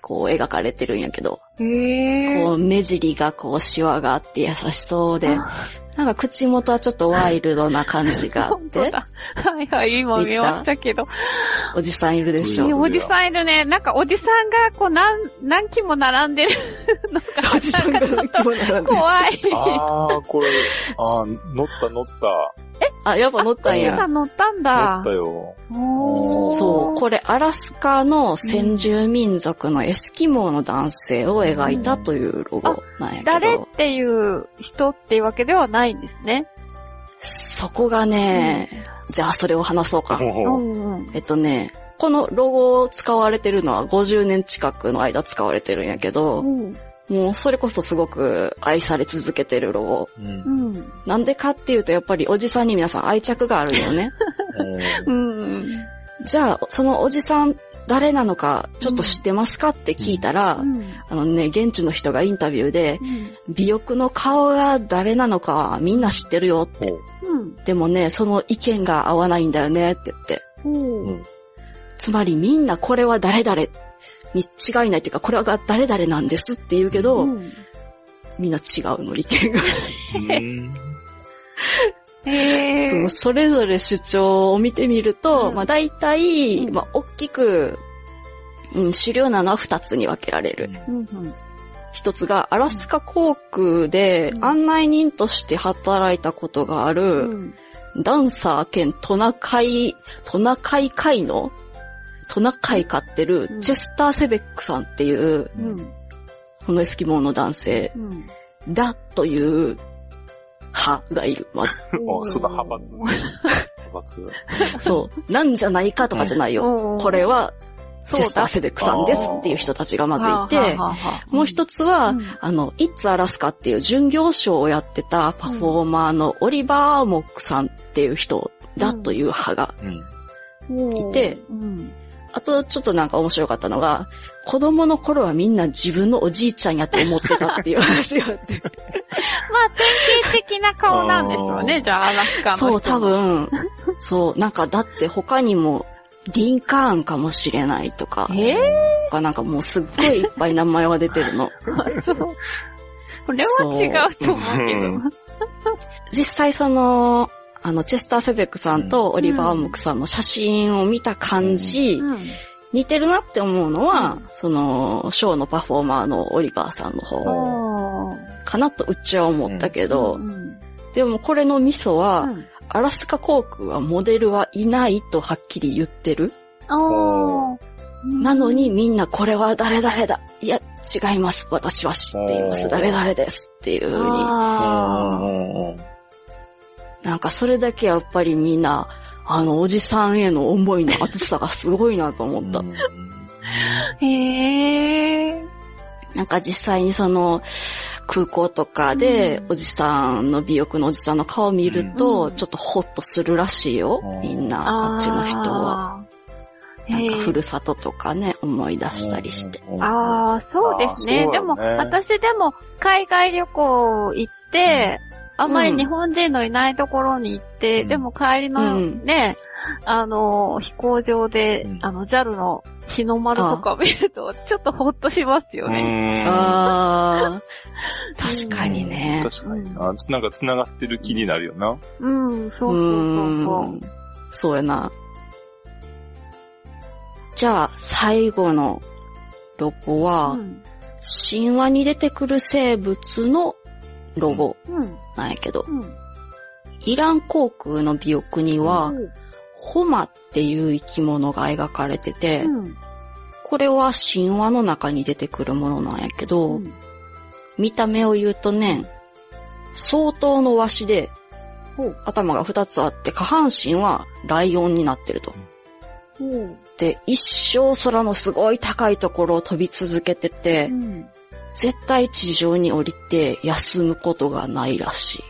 こう描かれてるんやけど、へえ。こう目尻がこうシワがあって優しそうで、なんか口元はちょっとワイルドな感じがあって。はいはい、今見ましたけど。おじさんいるでしょうん。おじさんいるね。なんかおじさんがこう何、何機も並んでるのが。おじさんが何気も並んでる怖い。あー、これ、あー、乗った乗った。あ、やっぱ乗ったんや乗ったん乗だっ。たよ。おーそう、これアラスカの先住民族のエスキモーの男性を描いたというロゴなんやけど、誰っていう人っていうわけではないんですね。そこがね、じゃあそれを話そうか。うもんうん。えっとね、このロゴを使われてるのは50年近くの間使われてるんやけど、うん。もうそれこそすごく愛され続けてるロゴ。う。うんうん。なんでかっていうとやっぱりおじさんに皆さん愛着があるよね。うん。じゃあ、そのおじさん誰なのかちょっと知ってますかって聞いたら、うん。あのね、現地の人がインタビューで、尾翼の顔が誰なのかはみんな知ってるよって。うん。でもね、その意見が合わないんだよねって言って。つまりみんなこれは誰々に違いないっていうか、これが誰々なんですって言うけど、うん。みんな違うの、意見が。そのそれぞれ主張を見てみると、うん。まあ大体、うん。まあ大きく、うん、主流なのは二つに分けられる。うんうん。一つがアラスカ航空でうん。案内人として働いたことがある、うん。ダンサー兼トナカイ、トナカイ会のトナカイ飼ってるうん。チェスター・セベックさんっていう、うん。このエスキモーの男性。うん。だという派がいる、まず。お、そうだ、派閥。派閥。そう。なんじゃないかとかじゃないよ。これはチェスター・セベックさんですっていう人たちがまずいて、もう一つは、うん。あの、イッツ・アラスカっていう巡業ショーをやってたパフォーマーのオリバー・モックさんっていう人だという派がうん。いてうんあと、ちょっとなんか面白かったのが、子供の頃はみんな自分のおじいちゃんやって思ってたっていう話があって。まあ、典型的な顔なんですよね、じゃあ、アラスカの人そう、多。分、そう、なんかだって他にも、リンカーンかもしれないとか、えー？とかなんかもうすっごいいっぱい名前が出てるの。これは違うと思うけど。そう実際その、あの、チェスター・セベックさんとオリバー・モックさんの写真を見た感じ、うん。似てるなって思うのは、うん。その、ショーのパフォーマーのオリバーさんの方かなとうちは思ったけど、うん。でもこれのミソは、うん。アラスカ航空はモデルはいないとはっきり言ってる。なのにみんなこれは誰々だ。いや、違います。私は知っています。誰々です。っていう風に。あー。うんなんかそれだけやっぱりみんな、あのおじさんへの思いの熱さがすごいなと思った。へえ。なんか実際にその空港とかでうんおじさんの美容のおじさんの顔を見ると、うんちょっとホッとするらしいよ。みんな、あっちの人は。なんかふるさととかね、思い出したりして。ああ、そうですね。あーでも、私でも海外旅行行って、あんまり日本人のいないところに行って、うんでも帰りのうんね、あの、飛行場で、うんあの、JAL の日の丸とか見ると、ちょっとほっとしますようね。ん。ああ、確かにね。確かにな。なんか繋がってる気になるよな。うん、そうそうそうそううんそうやな。じゃあ、最後のロゴは、うん。神話に出てくる生物のロゴうん。なんやけど、うん。イラン航空の美翼には、ホマっていう生き物が描かれてて、うん。これは神話の中に出てくるものなんやけど、うん見た目を言うとね、相当のワシで、頭が2つあって、下半身はライオンになってると。うん。で、一生空のすごい高いところを飛び続けてて、うん。絶対地上に降りて休むことがないらしい。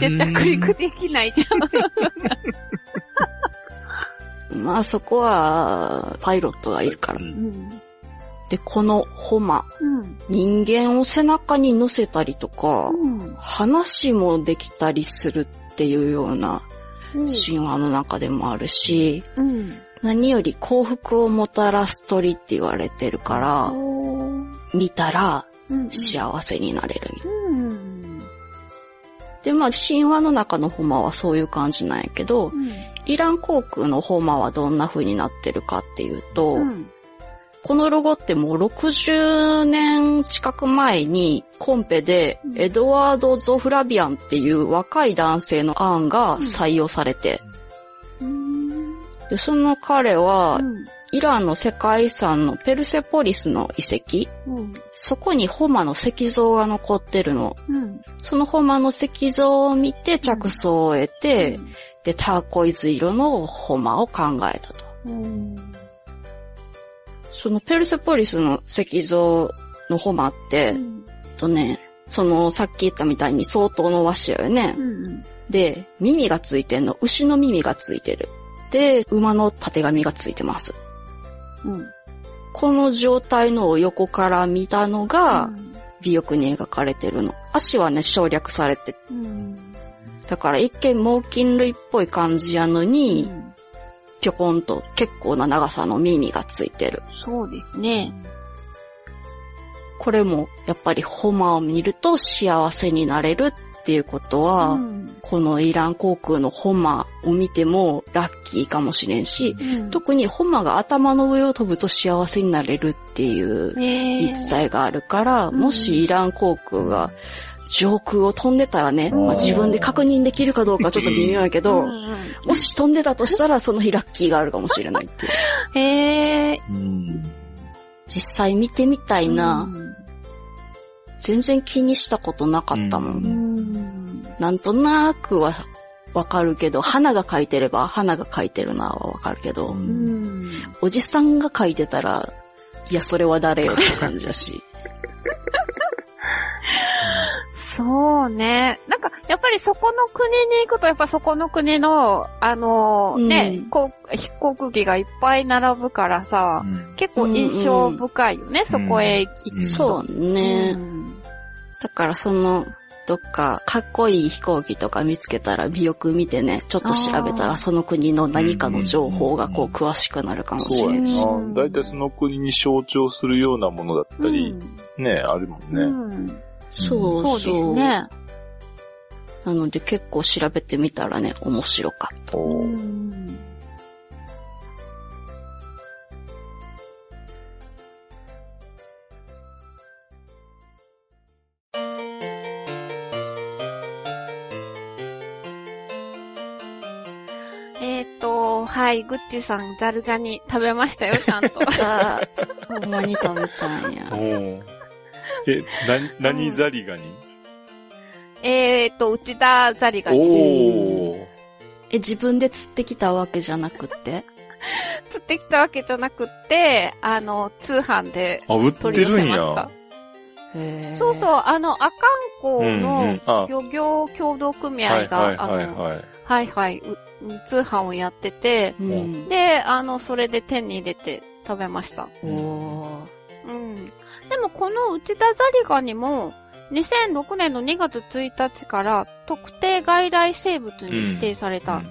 で、着陸できないじゃん。まあそこは、パイロットがいるから。うん。で、このホマ、うん。人間を背中に乗せたりとか、うん。話もできたりするっていうような神話の中でもあるし、うん。何より幸福をもたらす鳥って言われてるから、見たらうん。幸せになれるみたいな。うん。で、まあ神話の中のホマはそういう感じなんやけど、イラン航空のホマはどんな風になってるかっていうと、うん。このロゴってもう60年近く前にコンペでうんエドワード・ゾフラビアンっていう若い男性の案が採用されて、うん。でその彼はうん。イランの世界遺産のペルセポリスの遺跡、うん。そこにホマの石像が残ってるの。うん。そのホマの石像を見て着想を得て、で、ターコイズ色のホマを考えたと。うん。そのペルセポリスの石像のホマって、うん。とね、そのさっき言ったみたいに相当の和紙よね。うん。で、耳がついてんの。牛の耳がついてる。で、馬の縦紙がついてます。うん。この状態のを横から見たのが、美翼に描かれてるの。足はね、省略されて。うん。だから一見猛禽類っぽい感じやのに、ぴょこんと結構な長さの耳がついてる。そうですね。これもやっぱりホマを見ると幸せになれるっていうことは、うんこのイラン航空のホマを見てもラッキーかもしれんし、うん特にホマが頭の上を飛ぶと幸せになれるっていうね言い伝えがあるから、んもしイラン航空が上空を飛んでたらね、うんまあ、自分で確認できるかどうかちょっと微妙やけど、うんもし飛んでたとしたらその日ラッキーがあるかもしれないっていう。へえ。うん。実際見てみたいな。うん全然気にしたことなかったもん。ううん。なんとなくはわかるけど、花が描いてれば花が描いてるなはわかるけど、うん。おじさんが描いてたら、いや、それは誰よって感じだし。そうね。なんか、やっぱりそこの国に行くと、やっぱそこの国の、あのーね、うんこう飛行機がいっぱい並ぶからさ、うん結構印象深いよね、うんそこへ行くと。そうね。うんだからその、どっかかっこいい飛行機とか見つけたら美翼見てね、ちょっと調べたらその国の何かの情報がこう詳しくなるかもしれんし。うんな。だいたいその国に象徴するようなものだったり、ね、あるもんうね。ん。そうそうそう。ですね。なので結構調べてみたらね、面白かった。はい、グッチさん、ザルガニ食べましたよ、ちゃんと。あーほんまに食べたんや。おーえ、な、何ザリガニ？えっと、内田ザリガニ。おー。え、自分で釣ってきたわけじゃなくって？釣ってきたわけじゃなくって、あの、通販であ、売って取り寄るんせましたや。。そうそう、あの、阿寒湖うんうのん。あ、漁業協同組合が、はいはいはいはい。はいはい、う通販をやってて、うん。で、あの、それで手に入れて食べました。うん。でもこの内田ザリガニも、2006年の2月1日から特定外来生物に指定された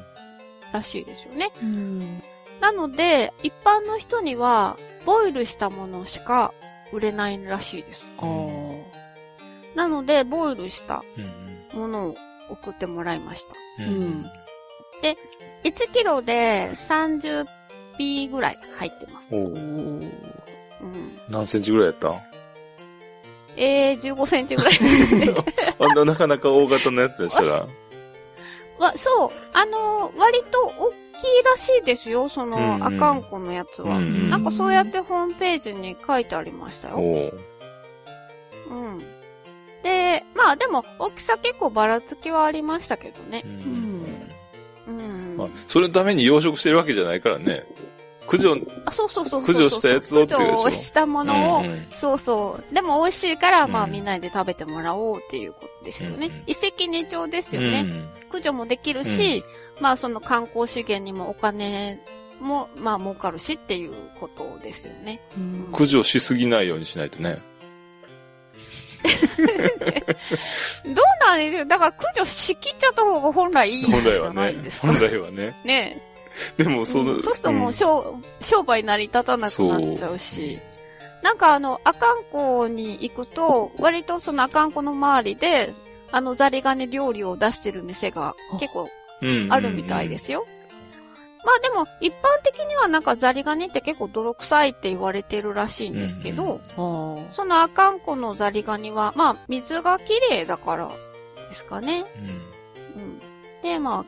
らしいですよね。うん。なので、一般の人には、ボイルしたものしか売れないらしいです。なので、ボイルしたうんものを送ってもらいました。う。うんん。1キロで 30P ぐらい入ってます。おううん。何センチぐらいやった？んえー、15センチぐらい。あんななかなか大型のやつでしたら。わ、そう、あのー割と大きいらしいですよ、そうんうの、んアカンコのやつは。うんなんかそうやってホームページに書いてありましたよ。うん。で、まあでも、大きさ結構ばらつきはありましたけどねう。んうん。まあ、それのために養殖してるわけじゃないからね。駆除、あ、そうそうそうそうそう。駆除したやつをっていうでしょしたものを、うんうんそうそう。でも美味しいから、まあうんみんなで食べてもらおうっていうことですよね。うんうん一石二鳥ですよね。うん駆除もできるし、まあその観光資源にもお金も、まあ儲かるしっていうことですよね。うん駆除しすぎないようにしないとね。どうなんですよ。だから駆除しきっちゃった方が本来いいんじ本来はゃないねです。か。本来はね。ねでも、その、うんそうするともう商,、商売成り立たなくなっちゃうし。なんかあの、阿寒湖に行くと、割とその阿寒湖の周りで、あのザリガニ料理を出してる店が結構うんあるみたいですよ。まあでも、一般的にはなんかザリガニって結構泥臭いって言われてるらしいんですけど、あーその阿寒湖のザリガニは、まあ水が綺麗だからですかね。うん。で、ま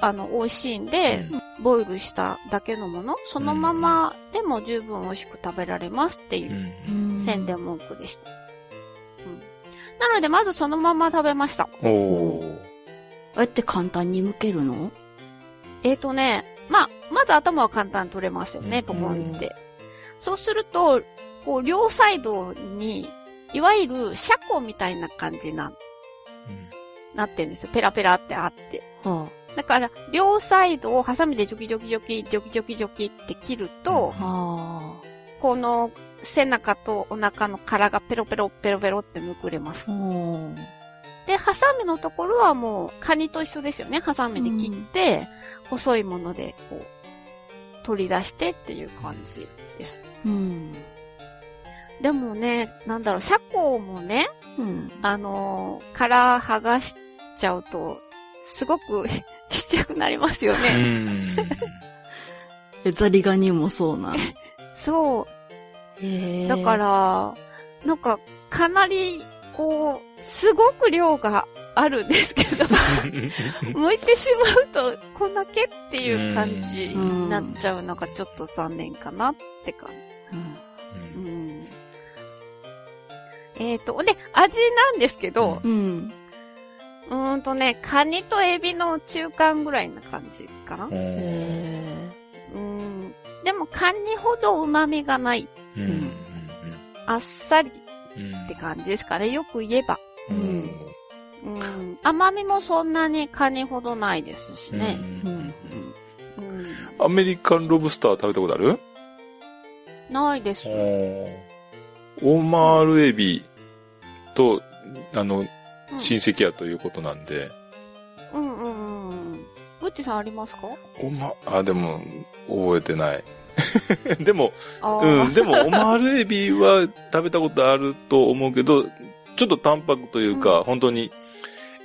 あ、あの、美味しいんで、ボイルしただけのもの、そのままでも十分美味しく食べられますっていううんうん宣伝文句でした。うん。なので、まずそのまま食べました。おおああやって簡単に剥けるの？えーとね、まあ、まず頭は簡単に取れますよね、うんポコンって。そうすると、こう、両サイドに、いわゆるシャコみたいな感じな、なってんですよ。ペラペラってあって。はだから、両サイドをハサミでジョキジョキジョキ、ジョキジョキジョキって切ると、この背中とお腹の殻がペロペロペロペロってむくれますあ。。で、ハサミのところはもう、カニと一緒ですよね。ハサミで切って、細いもので、こう、取り出してっていう感じです。うん。でもね、なんだろう、シャコもね、うん。あのー殻剥がしちゃうと、すごく ちっちゃくなりますようね。ん。え、ザリガニもそうな。そへう。だか、ら、なんか、かなり、こう、すごく量があるんですけど、剥いてしまうと、こんだけっていう感じになっちゃうのがちょっと残念かなって感じ。うん。えっ、と、で、味なんですけど、うん。うーんとね、カニとエビの中間ぐらいな感じかな。へうん。でも、カニほど旨味がない。うん。あっさりうんって感じですかね。よく言えば。うん。うん。甘みもそんなにカニほどないですしね。ーうん。うん。アメリカンロブスター食べたことある？ないです。オマールエビと、あの、うん親戚やということなんで、うんうんうんうん。グッチさんありますか？おま、あ、でも、覚えてない。でも、うん、でも、オマールエビは食べたことあると思うけど、ちょっと淡白というか、うん。本当に、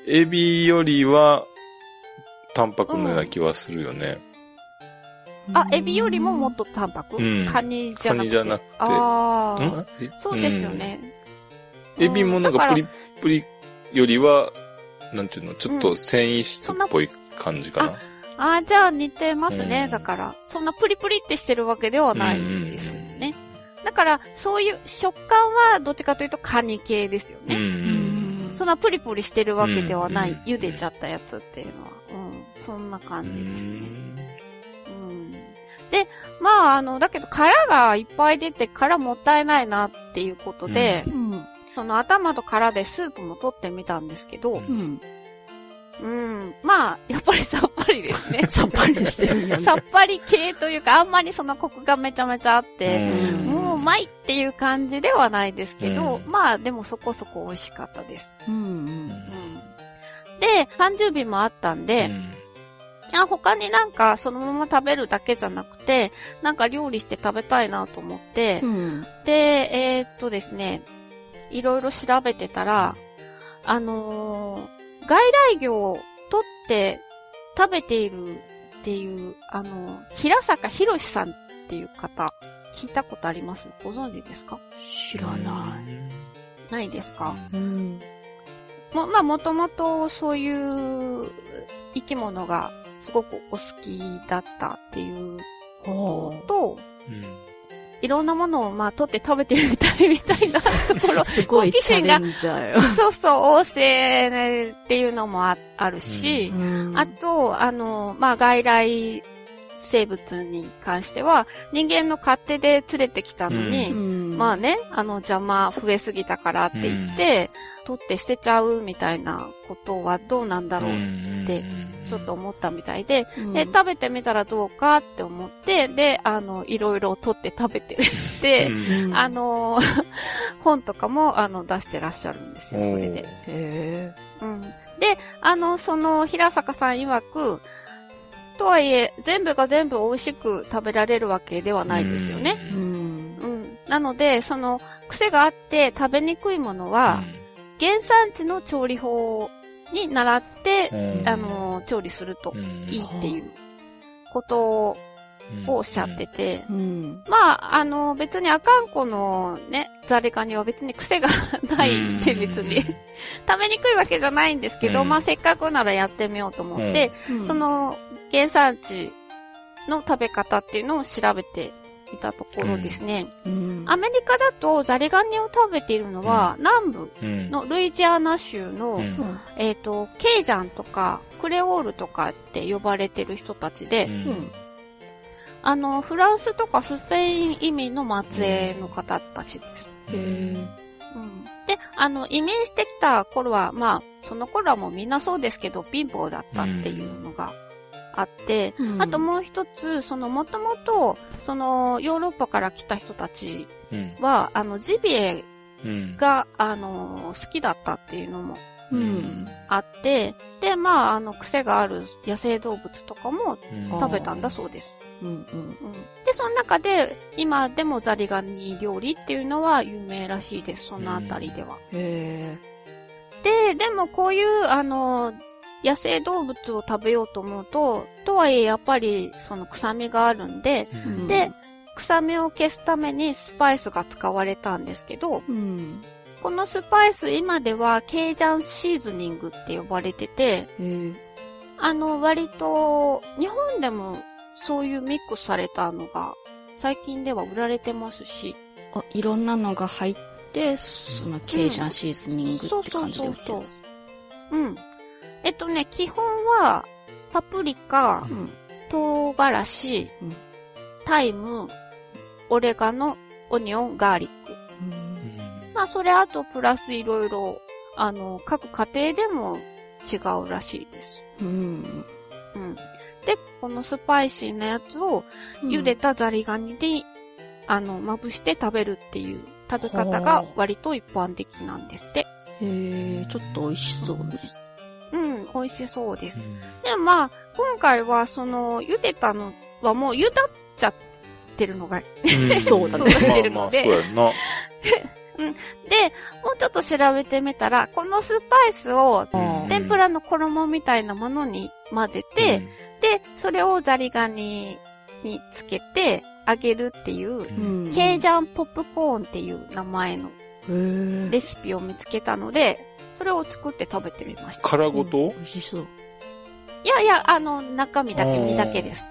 エビよりは、淡白のような気はするよね。あ、エビよりももっと淡白、うん。カニじゃなくて？カニじゃなくて。ああ、ん？そうですよね。エビもなんかプリップリよりは、なんていうの、ちょっと繊維質っぽい感じかな？ああ、じゃあ似てますね。うん。だから、そんなプリプリってしてるわけではないです。よね。だから、そういう食感はどっちかというとカニ系ですよね。うんそんなプリプリしてるわけではない。うん茹でちゃったやつっていうのは。うん。そんな感じですね。うん。で、まあ、あの、だけど殻がいっぱい出て殻もったいないなっていうことで、うん。その頭と殻でスープも取ってみたんですけど、うん。うん。まあ、やっぱりさっぱりですね。さっぱりしてるんやね。さっぱり系というか、あんまりそのコクがめちゃめちゃあって、うんまいっていう感じではないですけど、うんまあでもそこそこ美味しかったです。うんうん。で、30尾もあったんで、うんいや他になんかそのまま食べるだけじゃなくて、なんか料理して食べたいなと思って、うん。で、えーっとですね、いろいろ調べてたら、あのー外来魚を取って食べているっていう、あのー平坂博さんっていう方、聞いたことあります？ご存知ですか？知らなないですか？い。うん。も、まあ、もともとそういう生き物がすごくお好きだったっていうほと、うんいろんなものをまあ取って食べてみたいみたいなところう。すごいチャレンジャーよ。そうそう、旺盛っていうのもああるし、うんあと、あの、まあ、外来生物に関しては、人間の勝手で連れてきたのに、うん。まあね、あの邪魔増えすぎたからって言って、取って捨てちゃうみたいなことはどうなんだろうってちょっと思ったみたいで、うん。で、食べてみたらどうかって思って、で、あの、いろいろ取って食べてるって、うん。あ、の、本とかも、あの、出してらっしゃるんですよ、それで。へうん。で、あの、その、平坂さん曰く、とはいえ、全部が全部美味しく食べられるわけではないですよね。え。うん。うん。なので、その、癖があって食べにくいものは、原産地の調理法に習って、うんあの、調理するとうんいいっていうことをおっしゃってて、うん。まあ、あの、別にあかんこのね、ザリガニは別に癖が ないって別に、食べにくいわけじゃないんですけど、うんまあせっかくならやってみようと思って、うんそ、の原産地の食べ方っていうのを調べていたところですね、うんアメリカだとザリガニを食べているのは、南部うんのルイジアナ州の、うんえっ、と、ケイジャンとかクレオールとかって呼ばれてる人たちで、うん。あの、フランスとかスペイン移民の末裔の方たちです。へえ。うん。で、あの、移民してきた頃は、まあ、その頃はもうみんなそうですけど、貧乏だったっていうのがあって、うんあともう一つ、その、もともと、その、ヨーロッパから来た人たちうんは、あの、ジビエうんが、あの、好きだったっていうのもうん。あって、で、まあ、あの、癖がある野生動物とかもうん食べたんだそうです。うん。うん。うん。で、その中で、今でもザリガニ料理っていうのは有名らしいです、そのあたりでは。へで、でもこういう、あの、野生動物を食べようと思うと、とはいえやっぱりその臭みがあるんで、え。うんで、臭みを消すためにスパイスが使われたんですけど、うん。このスパイス今ではケイジャンシーズニングって呼ばれてて。あの、割と、日本でもそういうミックスされたのが最近では売られてますし、あ、いろんなのが入って、そのケイジャンシーズニングって感じで売ってる。そうそうそう。うん。えっとね、基本は、パプリカ、うん。唐辛子、うんタイム、オレガノ、オニオン、ガーリック。うんまあ、それあとプラスいろいろ、あの、各家庭でも違うらしいです。うん。うん。で、このスパイシーなやつを、茹でたザリガニに、あの、まぶして食べるっていう食べ方が割と一般的なんですって。へえ、ちょっと美味しそうね。うん、美味しそうです。でもまあ、今回はその、茹でたのはもう茹だっちゃってるのが、そうだね。茹だってるので、まあまあ、そうやんな。で、もうちょっと調べてみたら、このスパイスをうん。天ぷらの衣みたいなものに混ぜて、で、それをザリガニにつけて揚げるっていう、うん。ケイジャンポップコーンっていう名前の。レシピを見つけたので、それを作って食べてみました。殻ごと？美味しそう。いやいや、あの、中身だけ、身だけです。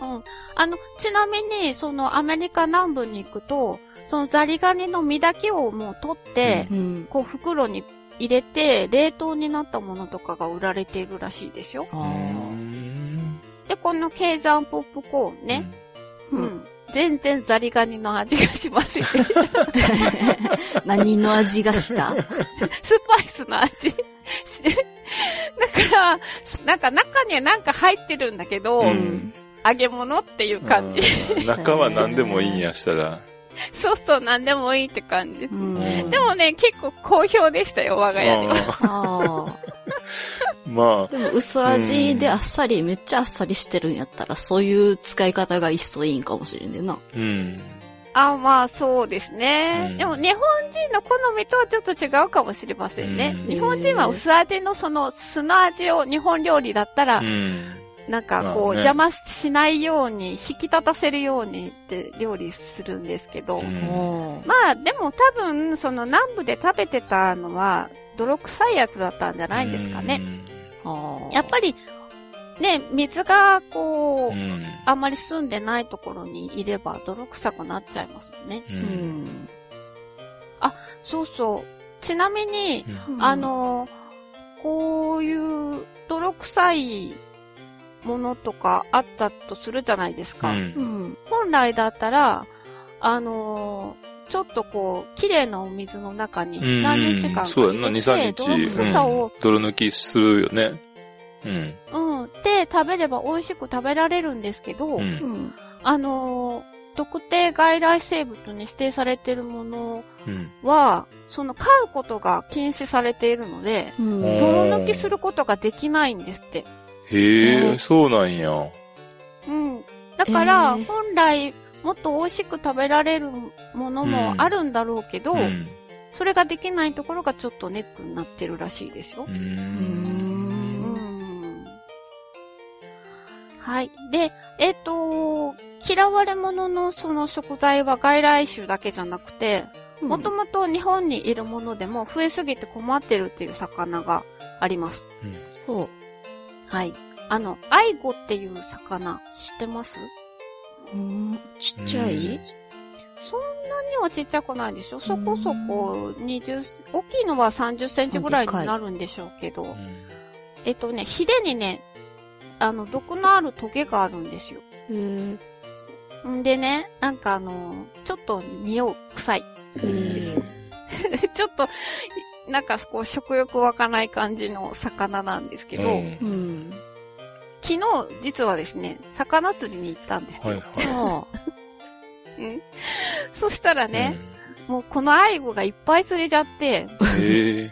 うん。あの、ちなみに、そのアメリカ南部に行くと、そのザリガニの身だけをもう取って、うん。こう袋に入れて、冷凍になったものとかが売られているらしいですよ。あーこのケイジャンポップコーンね。う。うんん全然ザリガニの味がしません。ス 何の味がした？パイスの味。だから、なんか中にはなんか入ってるんだけど、うん揚げ物っていう感じ。うん中は何でもいいんやしたら。そうそう、なんでもいいって感じ。うん。でもね、結構好評でしたよ、我が家では。まあ、でも薄味であっさり、めっちゃあっさりしてるんやったら、そういう使い方が一層いいんかもしれんねんな。うん。あ、まあそうですね。うんでも日本人の好みとはちょっと違うかもしれませんね。うん日本人は薄味のその砂味を日本料理だったら、うん。なんかこう、邪魔しないように、引き立たせるようにって料理するんですけど、うんおまあでも多分その南部で食べてたのは泥臭いやつだったんじゃないですかね。ああ。やっぱりね、水がこう、うん。あんまり住んでないところにいれば泥臭くなっちゃいますよね。う。うんん。そうそう。ちなみに、うんあ、の、こういう泥臭いものとかあったとするじゃないですか。うんうん。本来だったら、あのちょっとこう、綺麗なお水の中にうん何日間かそうやな、入2、れて、3泥日、臭さを、うん泥抜きするよね。うん。うん、で食べれば美味しく食べられるんですけど、うん。うん。あの特定外来生物に指定されているものうん。は、その飼うことが禁止されているので、うん。抜きすることができないんですって。へええ、そうなんや。うん。だから、えー本来、もっと美味しく食べられるものもあるんだろうけど、うん。それができないところがちょっとネックになってるらしいですよう。。うん。うんん。はい。で、えっ、と、嫌われ者のその食材は外来種だけじゃなくて、もともと日本にいるものでも増えすぎて困ってるっていう魚があります。ほはい。あの、アイゴっていう魚、知ってます？う。うん。ちっちゃい？うんそんなにはちっちゃくないでしょ？そこそこ20、大きいのは30センチぐらいになるんでしょうけど、えっとね、ヒレにね、あの、毒のあるトゲがあるんですよ。へえ。んでね、なんかあの、ちょっと匂う、臭い。ちょっと、なんかこう食欲湧かない感じの魚なんですけど、うんうん。昨日実はですね、魚釣りに行ったんですよ。はいはい。は うんそしたらね、もうこのアイゴがいっぱい釣れちゃって、え。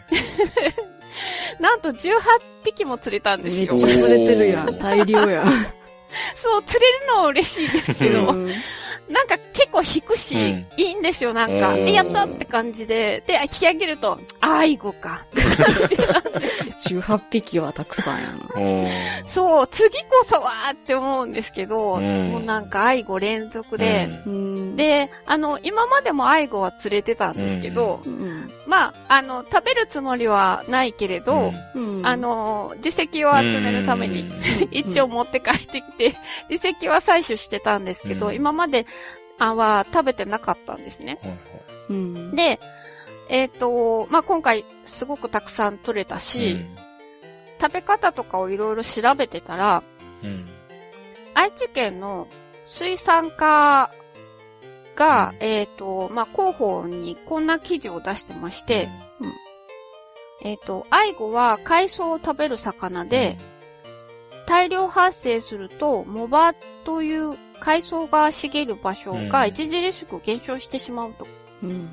なんと18匹も釣れたんあ。ですよめっちゃ。釣れてるやん。大量やん。そう、釣れるのは嬉しいですけど、うんなんか結構引くし、うんいいんですよ、なんか。うんで、やったって感じで、で、引き上げると、アイゴか。18匹はたくさんやな。うんそう、次こそはーって思うんですけど、うんもうなんかアイゴ連続で、うん。、で、あの、今までもアイゴは釣れてたんですけど、うん。まあ、あの、食べるつもりはないけれど、うん。あ、の、自石を集めるために、一応持って帰ってきて、自石は採取してたんですけど、うん今まであは食べてなかったんですね。はいはいうん。で、えっ、と、まあ、今回すごくたくさん取れたし、食べ方とかをいろいろ調べてたら、うん愛知県の水産課が、うんえっ、と、まあ、広報にこんな記事を出してまして、えっ、と、アイゴは海藻を食べる魚で、大量発生すると、モバという海藻が茂る場所がうん著しく減少してしまうと。うん。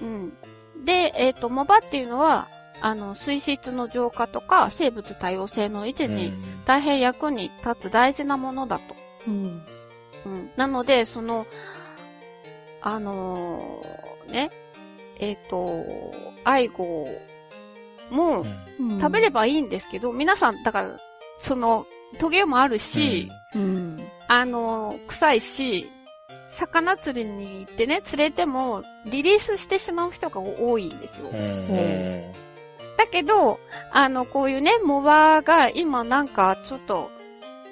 うん。で、えっ、と、モバっていうのは、あの、水質の浄化とか生物多様性の維持に大変役に立つ大事なものだと。うん。うん。なので、その、あのーね、えっ、と、アイゴも食べれば、ばいいんですけど、皆さん、だから、その、トゲもあるし、うん。あのー臭いし、魚釣りに行ってね、釣れても、リリースしてしまう人が多いんですよ。だけど、あの、こういうね、モバが今なんかちょっと、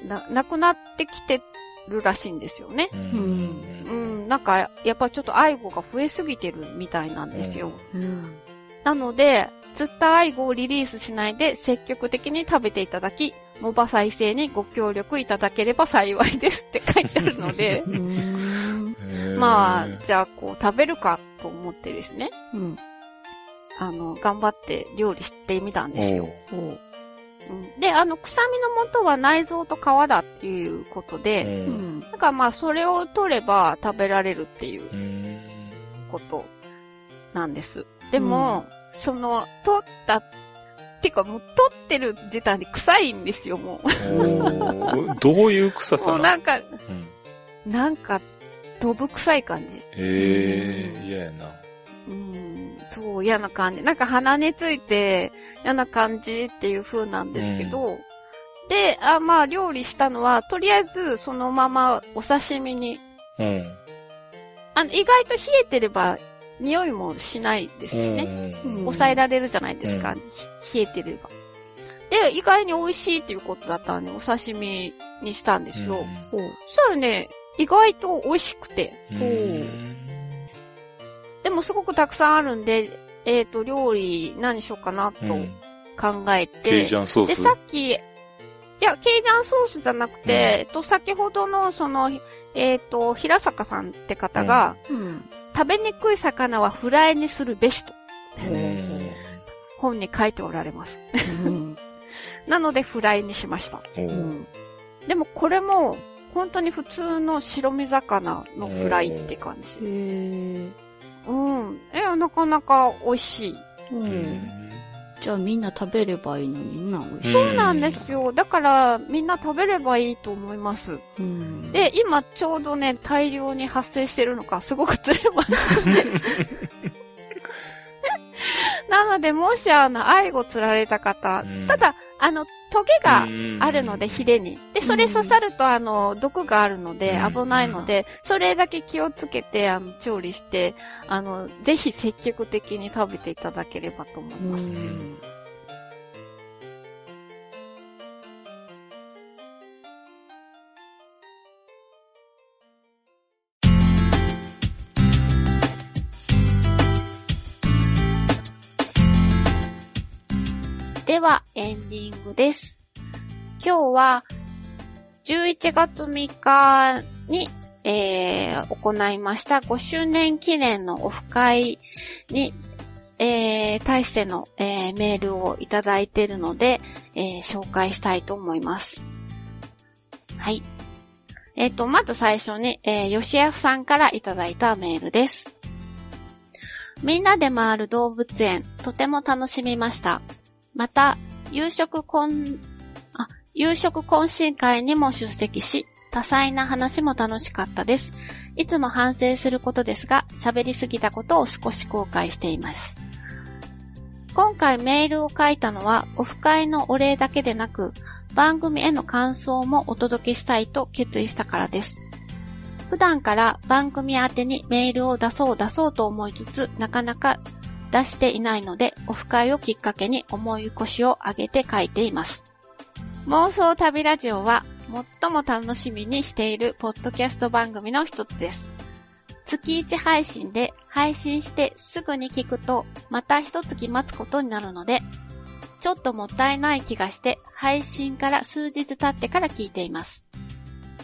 な、なくなってきてるらしいんですよね。うん、なんか、やっぱちょっと愛護が増えすぎてるみたいなんですよ。うん。なので、釣った愛護をリリースしないで積極的に食べていただき、モバ再生にご協力いただければ幸いですって書いてあるので。まあ、じゃあこう食べるかと思ってですね、うん。あの、頑張って料理してみたんですよ。で、あの、臭みの元は内臓と皮だっていうことう。で、うんん。だからまあ、それを取れば食べられるっていううん。ことなんです。でも、その、取った、てかもう取ってる時点で臭いんですよ、もう。どういう臭さもうなんか、うんなんか、どぶ臭い感じ。ええ、嫌やな。うん、そう、嫌な感じ。なんか鼻について嫌な感じっていう風なんですけど、で、あ、まあ料理したのは、とりあえずそのままお刺身に、うん。あの、意外と冷えてれば匂いもしないですしね。うん抑えられるじゃないですか。うん冷えてれば。で、意外に美味しいっていうことだったんで、お刺身にしたんですよ。そしたらね、意外と美味しくて。でもすごくたくさんあるんで、えっ、と、料理何しようかなとうん考えて。ケイジャンソーで、スさっき、いや、ケイジャンソースじゃなくて、うんえっと、先ほどの、その、えっ、と、平坂さんって方が、うん。食べにくい魚はフライにするべしと、うん本に書いておられます。うん。なので、フライにしました。うん。でも、これも、本当に普通の白身魚のフライって感じ。うん。え、なかなか美味しい。う。うんんじゃあみんな食べればいいのにな、美味しい。そうなんですよ。だから、みんな食べればいいと思います。うん。で、今ちょうどね、大量に発生してるのか、すごく釣れます。なので、もしあの、愛護釣られた方、うんただ、あの、トゲがうんあるので、ヒレに。で、それ刺さると、あの、毒があるので、うん危ないので、それだけ気をつけて、あの、調理して、あの、ぜひ積極的に食べていただければと思いうます。では、エンディングです。今日は、11月3日に、えー、行いました5周年記念のオフ会に、えー、対しての、えー、メールをいただいているので、えー、紹介したいと思います。はい。えっ、と、まず最初に、えー、吉安さんからいただいたメールです。みんなで回る動物園、とても楽しみました。また、夕食懇、あ、夕食懇親会にも出席し、多彩な話も楽しかったです。いつも反省することですが、喋りすぎたことを少し後悔しています。今回メールを書いたのは、オフ会のお礼だけでなく、番組への感想もお届けしたいと決意したからです。普段から番組宛てにメールを出そう出そうと思いつつ、なかなか出していないので、オフ会をきっかけに思い腰を上げて書いています。妄想旅ラジオは、最も楽しみにしているポッドキャスト番組の一つです。月1配信で配信してすぐに聞くと、また一月待つことになるので、ちょっともったいない気がして、配信から数日経ってから聞いています。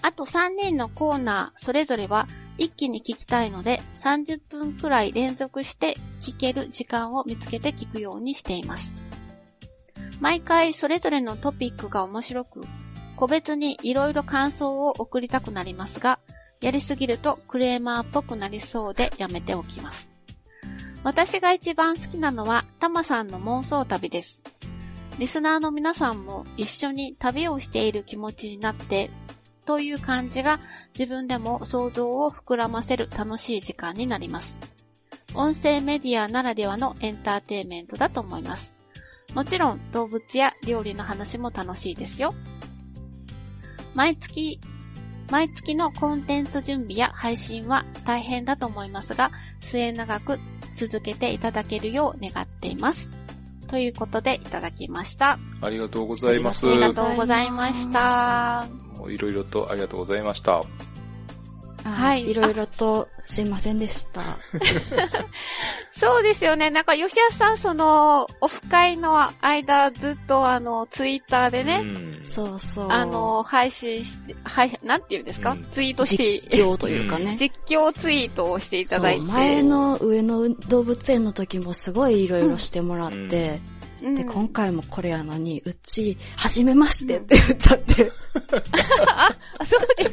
あと3人のコーナー、それぞれは一気に聞きたいので、30分くらい連続して聞ける時間を見つけて聞くようにしています。毎回それぞれのトピックが面白く、個別にいろいろ感想を送りたくなりますが、やりすぎるとクレーマーっぽくなりそうでやめておきます。私が一番好きなのは、たまさんの妄想旅です。リスナーの皆さんも一緒に旅をしている気持ちになって、という感じが自分でも想像を膨らませる楽しい時間になります。音声メディアならではのエンターテインメントだと思います。もちろん動物や料理の話も楽しいですよ。毎月、毎月のコンテンツ準備や配信は大変だと思いますが、末永く続けていただけるよう願っています。ということでいただきました。ありがとうございますあ。りがとうございました。いろいろとありがとうございました。あはいいろいろとすいませんでした。そうですよね。なんか、吉安さん、その、オフ会の間、ずっと、あの、ツイッターでね、うんそうそう。あの、配信して、はい、なんて言うんですか、うんツイートして、実況というかね。実況ツイートをしていただいて。前の上野動物園の時もすごいいろいろしてもらって、うん、で、今回もこれやのに、うち、はじめましてって言っちゃって、あ、そうで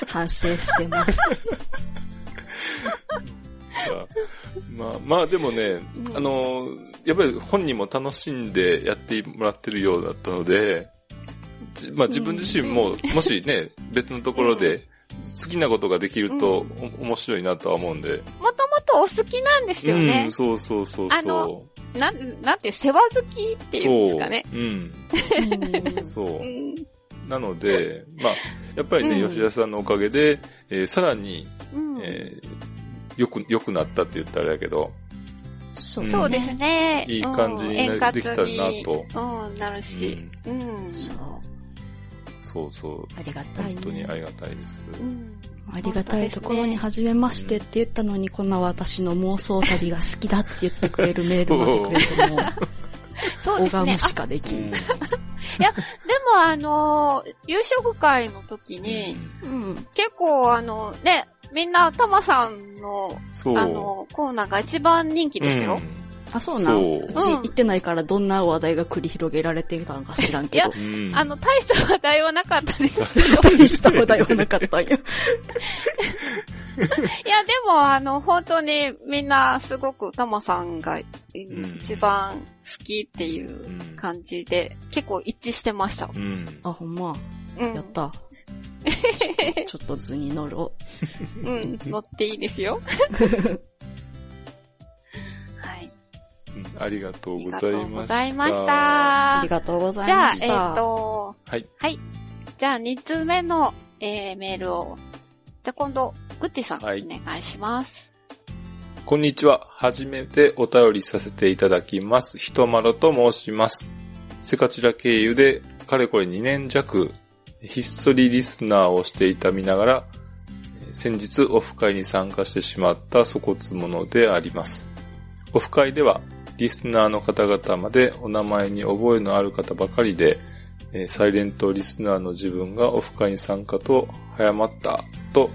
す。反省してます。まあ、まあでもね、うん。あの、やっぱり本人も楽しんでやってもらってるようだったので、じまあ自分自身も、もしね、別のところで好きなことができると、お面白いなとは思うんで。もともとお好きなんですよねうん、。そうそうそうあそうの。なん、なんて、世話好きっていうんですかね。そう。うん。うんそうう。ん。なので、まあ、やっぱりね、うん吉田さんのおかげで、えーさらに、うんえーよく、良くなったって言ったらあれだけど、そうそうですね。いい感じにできたらなと。うん、なるし。うん。そう。そうそう。ありがたいね。本当にありがたいです。うん。ありがたいところに初めましてって言ったのに、こんな私の妄想旅が好きだって言ってくれるメールまでくれても、そうですね。拝むしかできん。あでもあの、夕食会の時に、うん。結構あの、ね、みんな、たまさんの。あの、コーナーが一番人気でしたよ。あ、そうなんそううち行ってないからどんな話題が繰り広げられていたのか知らんけど。うん。うんあの、大した話題はなかったです。大した話題はなかったんよ。いや、でも、あの、本当にみんなすごくたまさんがん一番好きっていううん感じで、結構一致してました。うん。あ、ほんま。うんやっ。た。ちょっと図に乗ろうん、乗っていいですよ。ありがとうごありがざいました。とうございましう。た。ありがとうございじゃあま、しえっ、た。と、はい。はい。じゃあ、二つ目の、えー、メールを。じゃあ、今度、ぐっちさん、はいお願いします。こんにちは。初めてお便りさせていただきます。ひとまろと申します。セカチラ経由で、かれこれ2年弱、ひっそりリスナーをしていた見ながら、えー先日オフ会に参加してしまった粗骨者であります。オフ会では、リスナーの方々までお名前に覚えのある方ばかりで、サイレントリスナーの自分がオフ会に参加と早まったと、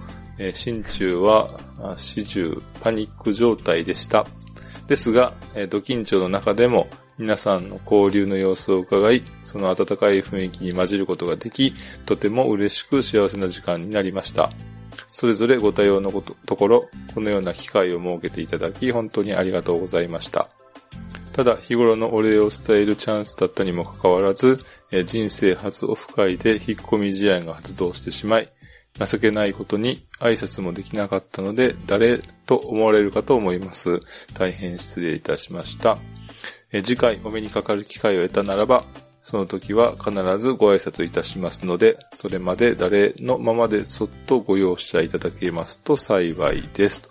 心中は始終パニック状態でした。ですが、えー、ド緊張の中でも皆さんの交流の様子を伺い、その温かい雰囲気に混じることができ、とても嬉しく幸せな時間になりました。それぞれご多様のこところ、このような機会を設けていただき、本当にありがとうございました。ただ、日頃のお礼を伝えるチャンスだったにもかかわらず、人生初オフ会で引っ込み試合が発動してしまい、情けないことに挨拶もできなかったので、誰と思われるかと思います。大変失礼いたしました。次回お目にかかる機会を得たならば、その時は必ずご挨拶いたしますので、それまで誰のままでそっとご容赦いただけますと幸いです。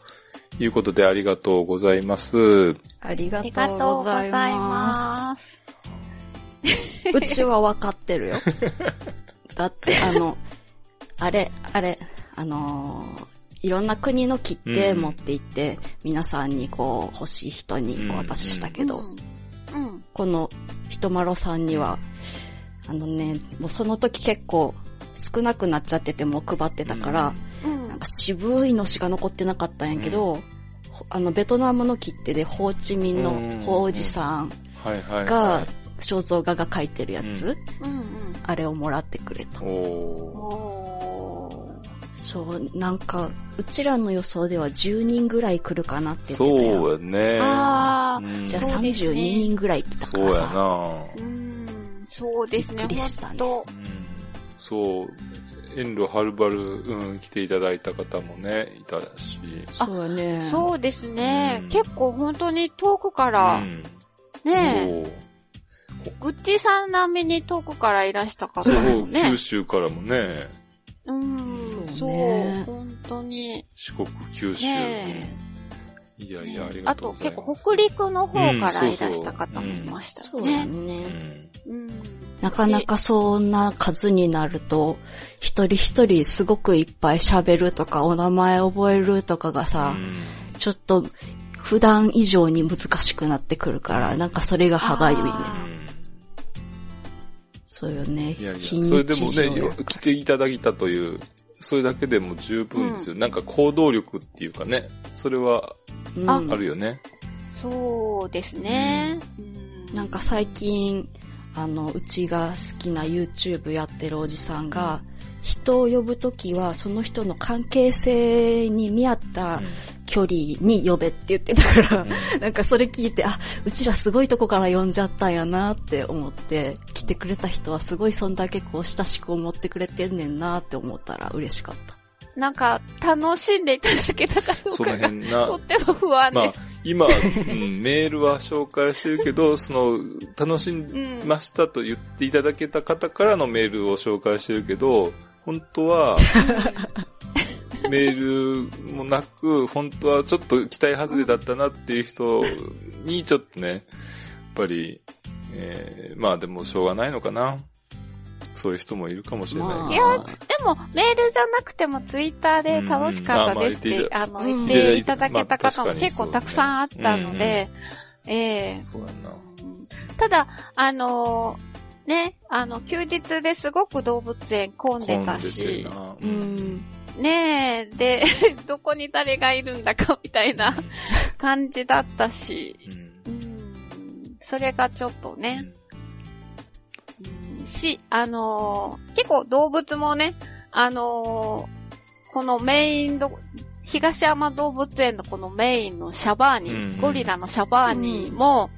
ということでありがとうございます。ありがとうございまます。す。うちは分かってるよ。だって、あの、あれ、あれ、あのーいろんな国の切手持って行って、皆さんにこう、欲しい人にお渡ししたけど、うん。この、ひとまろさんには、あのね、もうその時結構少なくなっちゃっててもう配ってたから、うん。なんか渋いのしか残ってなかったんやけど、ほあの、ベトナムの切手でホーチミンのホージさんがは、肖像画が描いてるやつ、うんうん。あれをもらってくれた。そう、なんか、うちらの予想では10人ぐらい来るかなって言ってそうたよ。やね。あうんじゃあそうですね32人ぐらい来たかそうやらさ。なうん。そうですね、びっくりしたねそう。遠路はるばる、うん、来ていただいた方もね、いたし。そうやね。そうですね、うん結構本当に遠くから、うん。ねえ、グッチーさん並みに遠くからいらした方もね九。州からもね、うん。そうねそう本当に。四国、九州。ねうんいやいや、ありがあととうございます。結構北陸の方からうんいらした方もいましたそうやね。うね。んうん。なかなかそんな数になると、一人一人すごくいっぱい喋るとか、お名前覚えるとかがさ、ちょっと普段以上に難しくなってくるから、なんかそれが歯がゆいね。そうよね。いやいや、それでもね、来ていただいたという、それだけでも十分ですよ。うん、なんか行動力っていうかね、それは、あるよね。そうですね。うん、なんか最近、あの、うちが好きな YouTube やってるおじさんが、人を呼ぶときは、その人の関係性に見合った距離に呼べって言ってたから、うん、なんかそれ聞いて、あ、うちらすごいとこから呼んじゃったんやなって思って、来てくれた人はすごいそんだけこう親しく思ってくれてんねんなって思ったら嬉しかった。なんか、楽しんでいただけたかどうかが、とっても不安です。まあ、今、うん、メールは紹介してるけど、その、楽しましたと言っていただけた方からのメールを紹介してるけど、本当は、メールもなく、本当はちょっと期待外れだったなっていう人にちょっとね、やっぱり、えー、まあでもしょうがないのかな。そういう人もいるかもしれない。まあ、いや、でも、メールじゃなくても、ツイッターで楽しかったですって、あの、言っていただけた方も結構たくさんあったので、ええ。そうやな。ただ、あのー、ね、あの、休日ですごく動物園混んでたし、うん、ねえ、で、どこに誰がいるんだかみたいな感じだったし、うん、それがちょっとね、し、あのー、結構動物もね、あのー、このメインど、東山動物園のこのメインのシャバーニー、うん、ゴリラのシャバーニーも、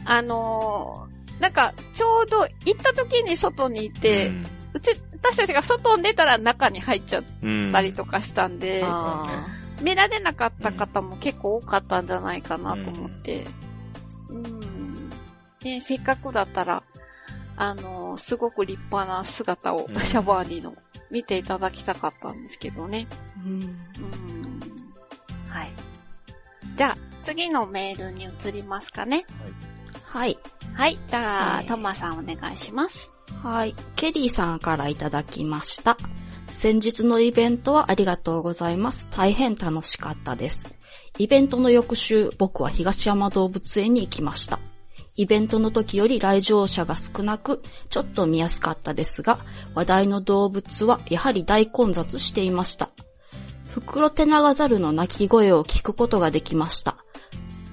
うん、あのー、なんか、ちょうど行った時に外にいて、うん、うち、私たちが外に出たら中に入っちゃったりとかしたんで、見られなかった方も結構多かったんじゃないかなと思って、うん。ね、せっかくだったら、あの、すごく立派な姿を、シャバーニの見ていただきたかったんですけどね。うん。うんはい。じゃあ、次のメールに移りますかね。はい。はい。じゃあ、トマさんお願いします。はい。ケリーさんからいただきました。先日のイベントはありがとうございます。大変楽しかったです。イベントの翌週、僕は東山動物園に行きました。イベントの時より来場者が少なく、ちょっと見やすかったですが、話題の動物はやはり大混雑していました。フクロテナガザルの鳴き声を聞くことができました。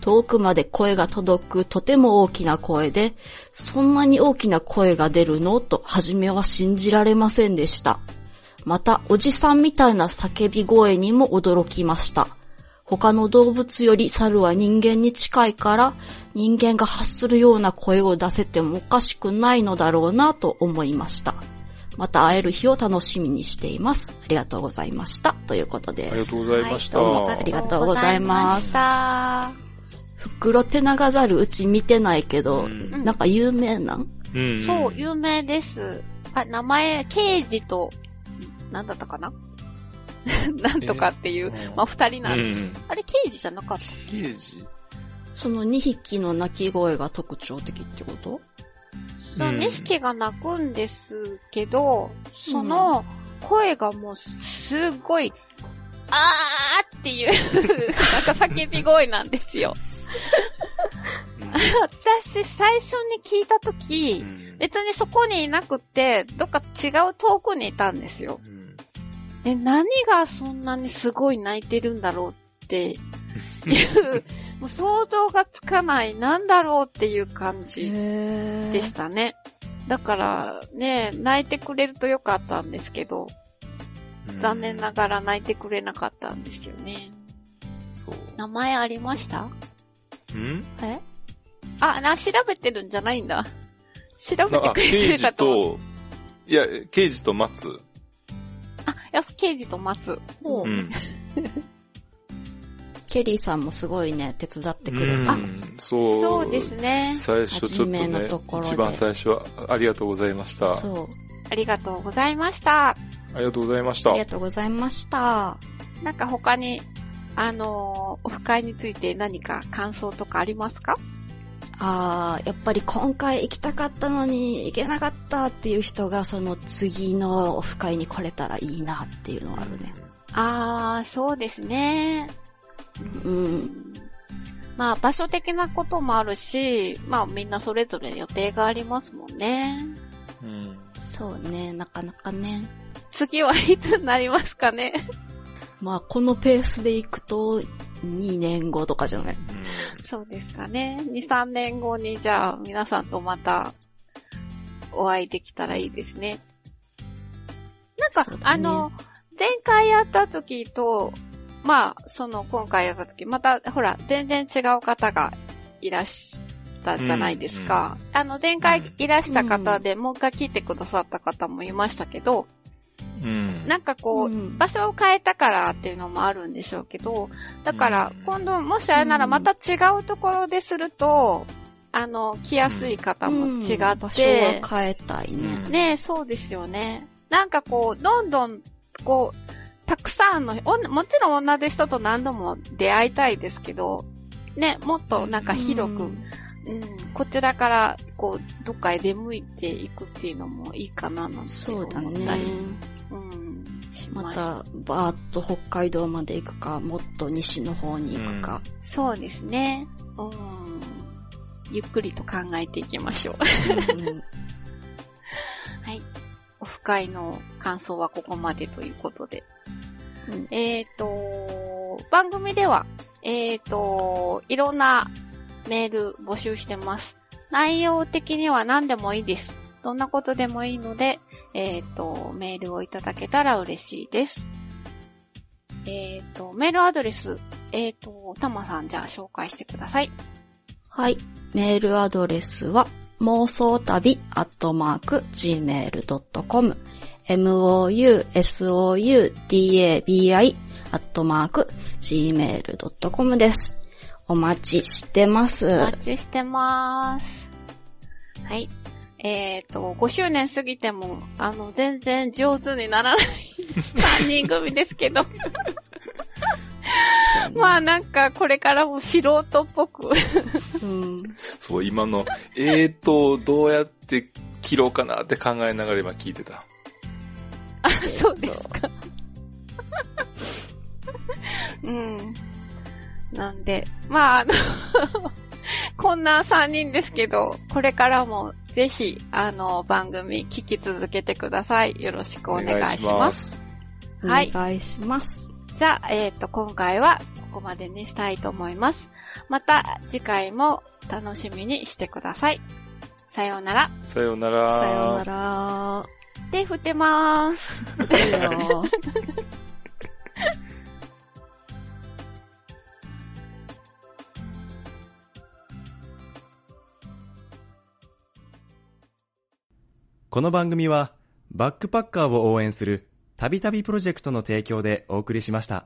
遠くまで声が届くとても大きな声で、そんなに大きな声が出るの？と初めは信じられませんでした。また、おじさんみたいな叫び声にも驚きました。他の動物より猿は人間に近いから、人間が発するような声を出せてもおかしくないのだろうなと思いました。また会える日を楽しみにしています。ありがとうございました。ということです。ありがとうございました。はい、どうもありがとうございます。フクロテナガザルうち見てないけど、うん、なんか有名なん？うん、そう、有名です。あ、名前、ケイジと、なんだったかな？なんとかっていう、まあ二人なんです。うん、あれ、刑事じゃなかった？刑事？その2匹の鳴き声が特徴的ってこと？その2匹が鳴くんですけど、うん、その声がもうすごい、あーっていうなんか叫び声なんですよ。私、最初に聞いたとき、別にそこにいなくて、どっか違う遠くにいたんですよ。うんえ、何がそんなにすごい泣いてるんだろうって いう、もう想像がつかない、なんだろうっていう感じでしたね。だからね、泣いてくれるとよかったんですけど、残念ながら泣いてくれなかったんですよね。そう。名前ありました？ん？え？あ、な、調べてるんじゃないんだ。調べてくれてるかと。いや、刑事と松。あ、やっぱ刑事と待つ。うん。ケリーさんもすごいね、手伝ってくれた。そう。そうですね。最初ちょっとね、一番最初はありがとうございました。そう。ありがとうございました。ありがとうございました。ありがとうございました。なんか他に、あのー、オフ会について何か感想とかありますか？ああ、やっぱり今回行きたかったのに行けなかったっていう人がその次のオフ会に来れたらいいなっていうのはあるね。あー、そうですね。うん。まあ場所的なこともあるし、まあみんなそれぞれ予定がありますもんね。うん。そうね、なかなかね。次はいつになりますかね。まあこのペースで行くと2年後とかじゃない？そうですかね。2、3年後にじゃあ皆さんとまたお会いできたらいいですね。なんか、ねあの、前回やった時と、まあ、その今回やった時、またほら、全然違う方がいらしたじゃないですか。あの、前回いらした方で、もう一回来てくださった方もいましたけど、うん。なんかこう、うん場所を変えたからっていうのもあるんでしょうけど、だからうん今度もしあれならまた違うところですると、あの、来やすい方も違うん場所って、は変えたいね。うんねそうですよね。なんかこう、どんどん、こう、たくさんの、もちろん同じ人と何度も出会いたいですけど、ね、もっとなんか広く、ううんん、こちらから、こう、どっかへ出向いていくっていうのもいいかななんてそうだ思ったり、ね。うん、しました。また、バーッと北海道まで行くか、もっと西の方に行くか。そうですね。うん。ゆっくりと考えていきましょう。うん はい。オフ会の感想はここまでということで。うんえっ、と、番組では、えっ、と、いろんなメール募集してます。内容的には何でもいいです。どんなことでもいいので、えっ、と、メールをいただけたら嬉しいです。えっ、と、メールアドレス、えっ、と、たまさんじゃあ紹介してください。はい。メールアドレスは、妄想旅アットマーク gmail.com mousoutabi アットマーク gmail.com です。お待ちしてます。お待ちしてます。はい。えっ、と、5周年過ぎても、あの、全然上手にならない 3人組ですけど。まあなんか、これからも素人っぽく。うん。そう、今の、えーと、どうやって切ろうかなって考えながら今聞いてた。あ、そうですか。うん。なんで、まあ、あの、こんな3人ですけど、これからもぜひ、あの、番組聞き続けてください。よろしくお願いします。おはい願いします。じゃあ、えっ、と、今回はここまでにしたいと思います。また次回も楽しみにしてください。さようなら。さようなら。さようなら。手振ってまーす。この番組は、バックパッカーを応援する、たびたびプロジェクトの提供でお送りしました。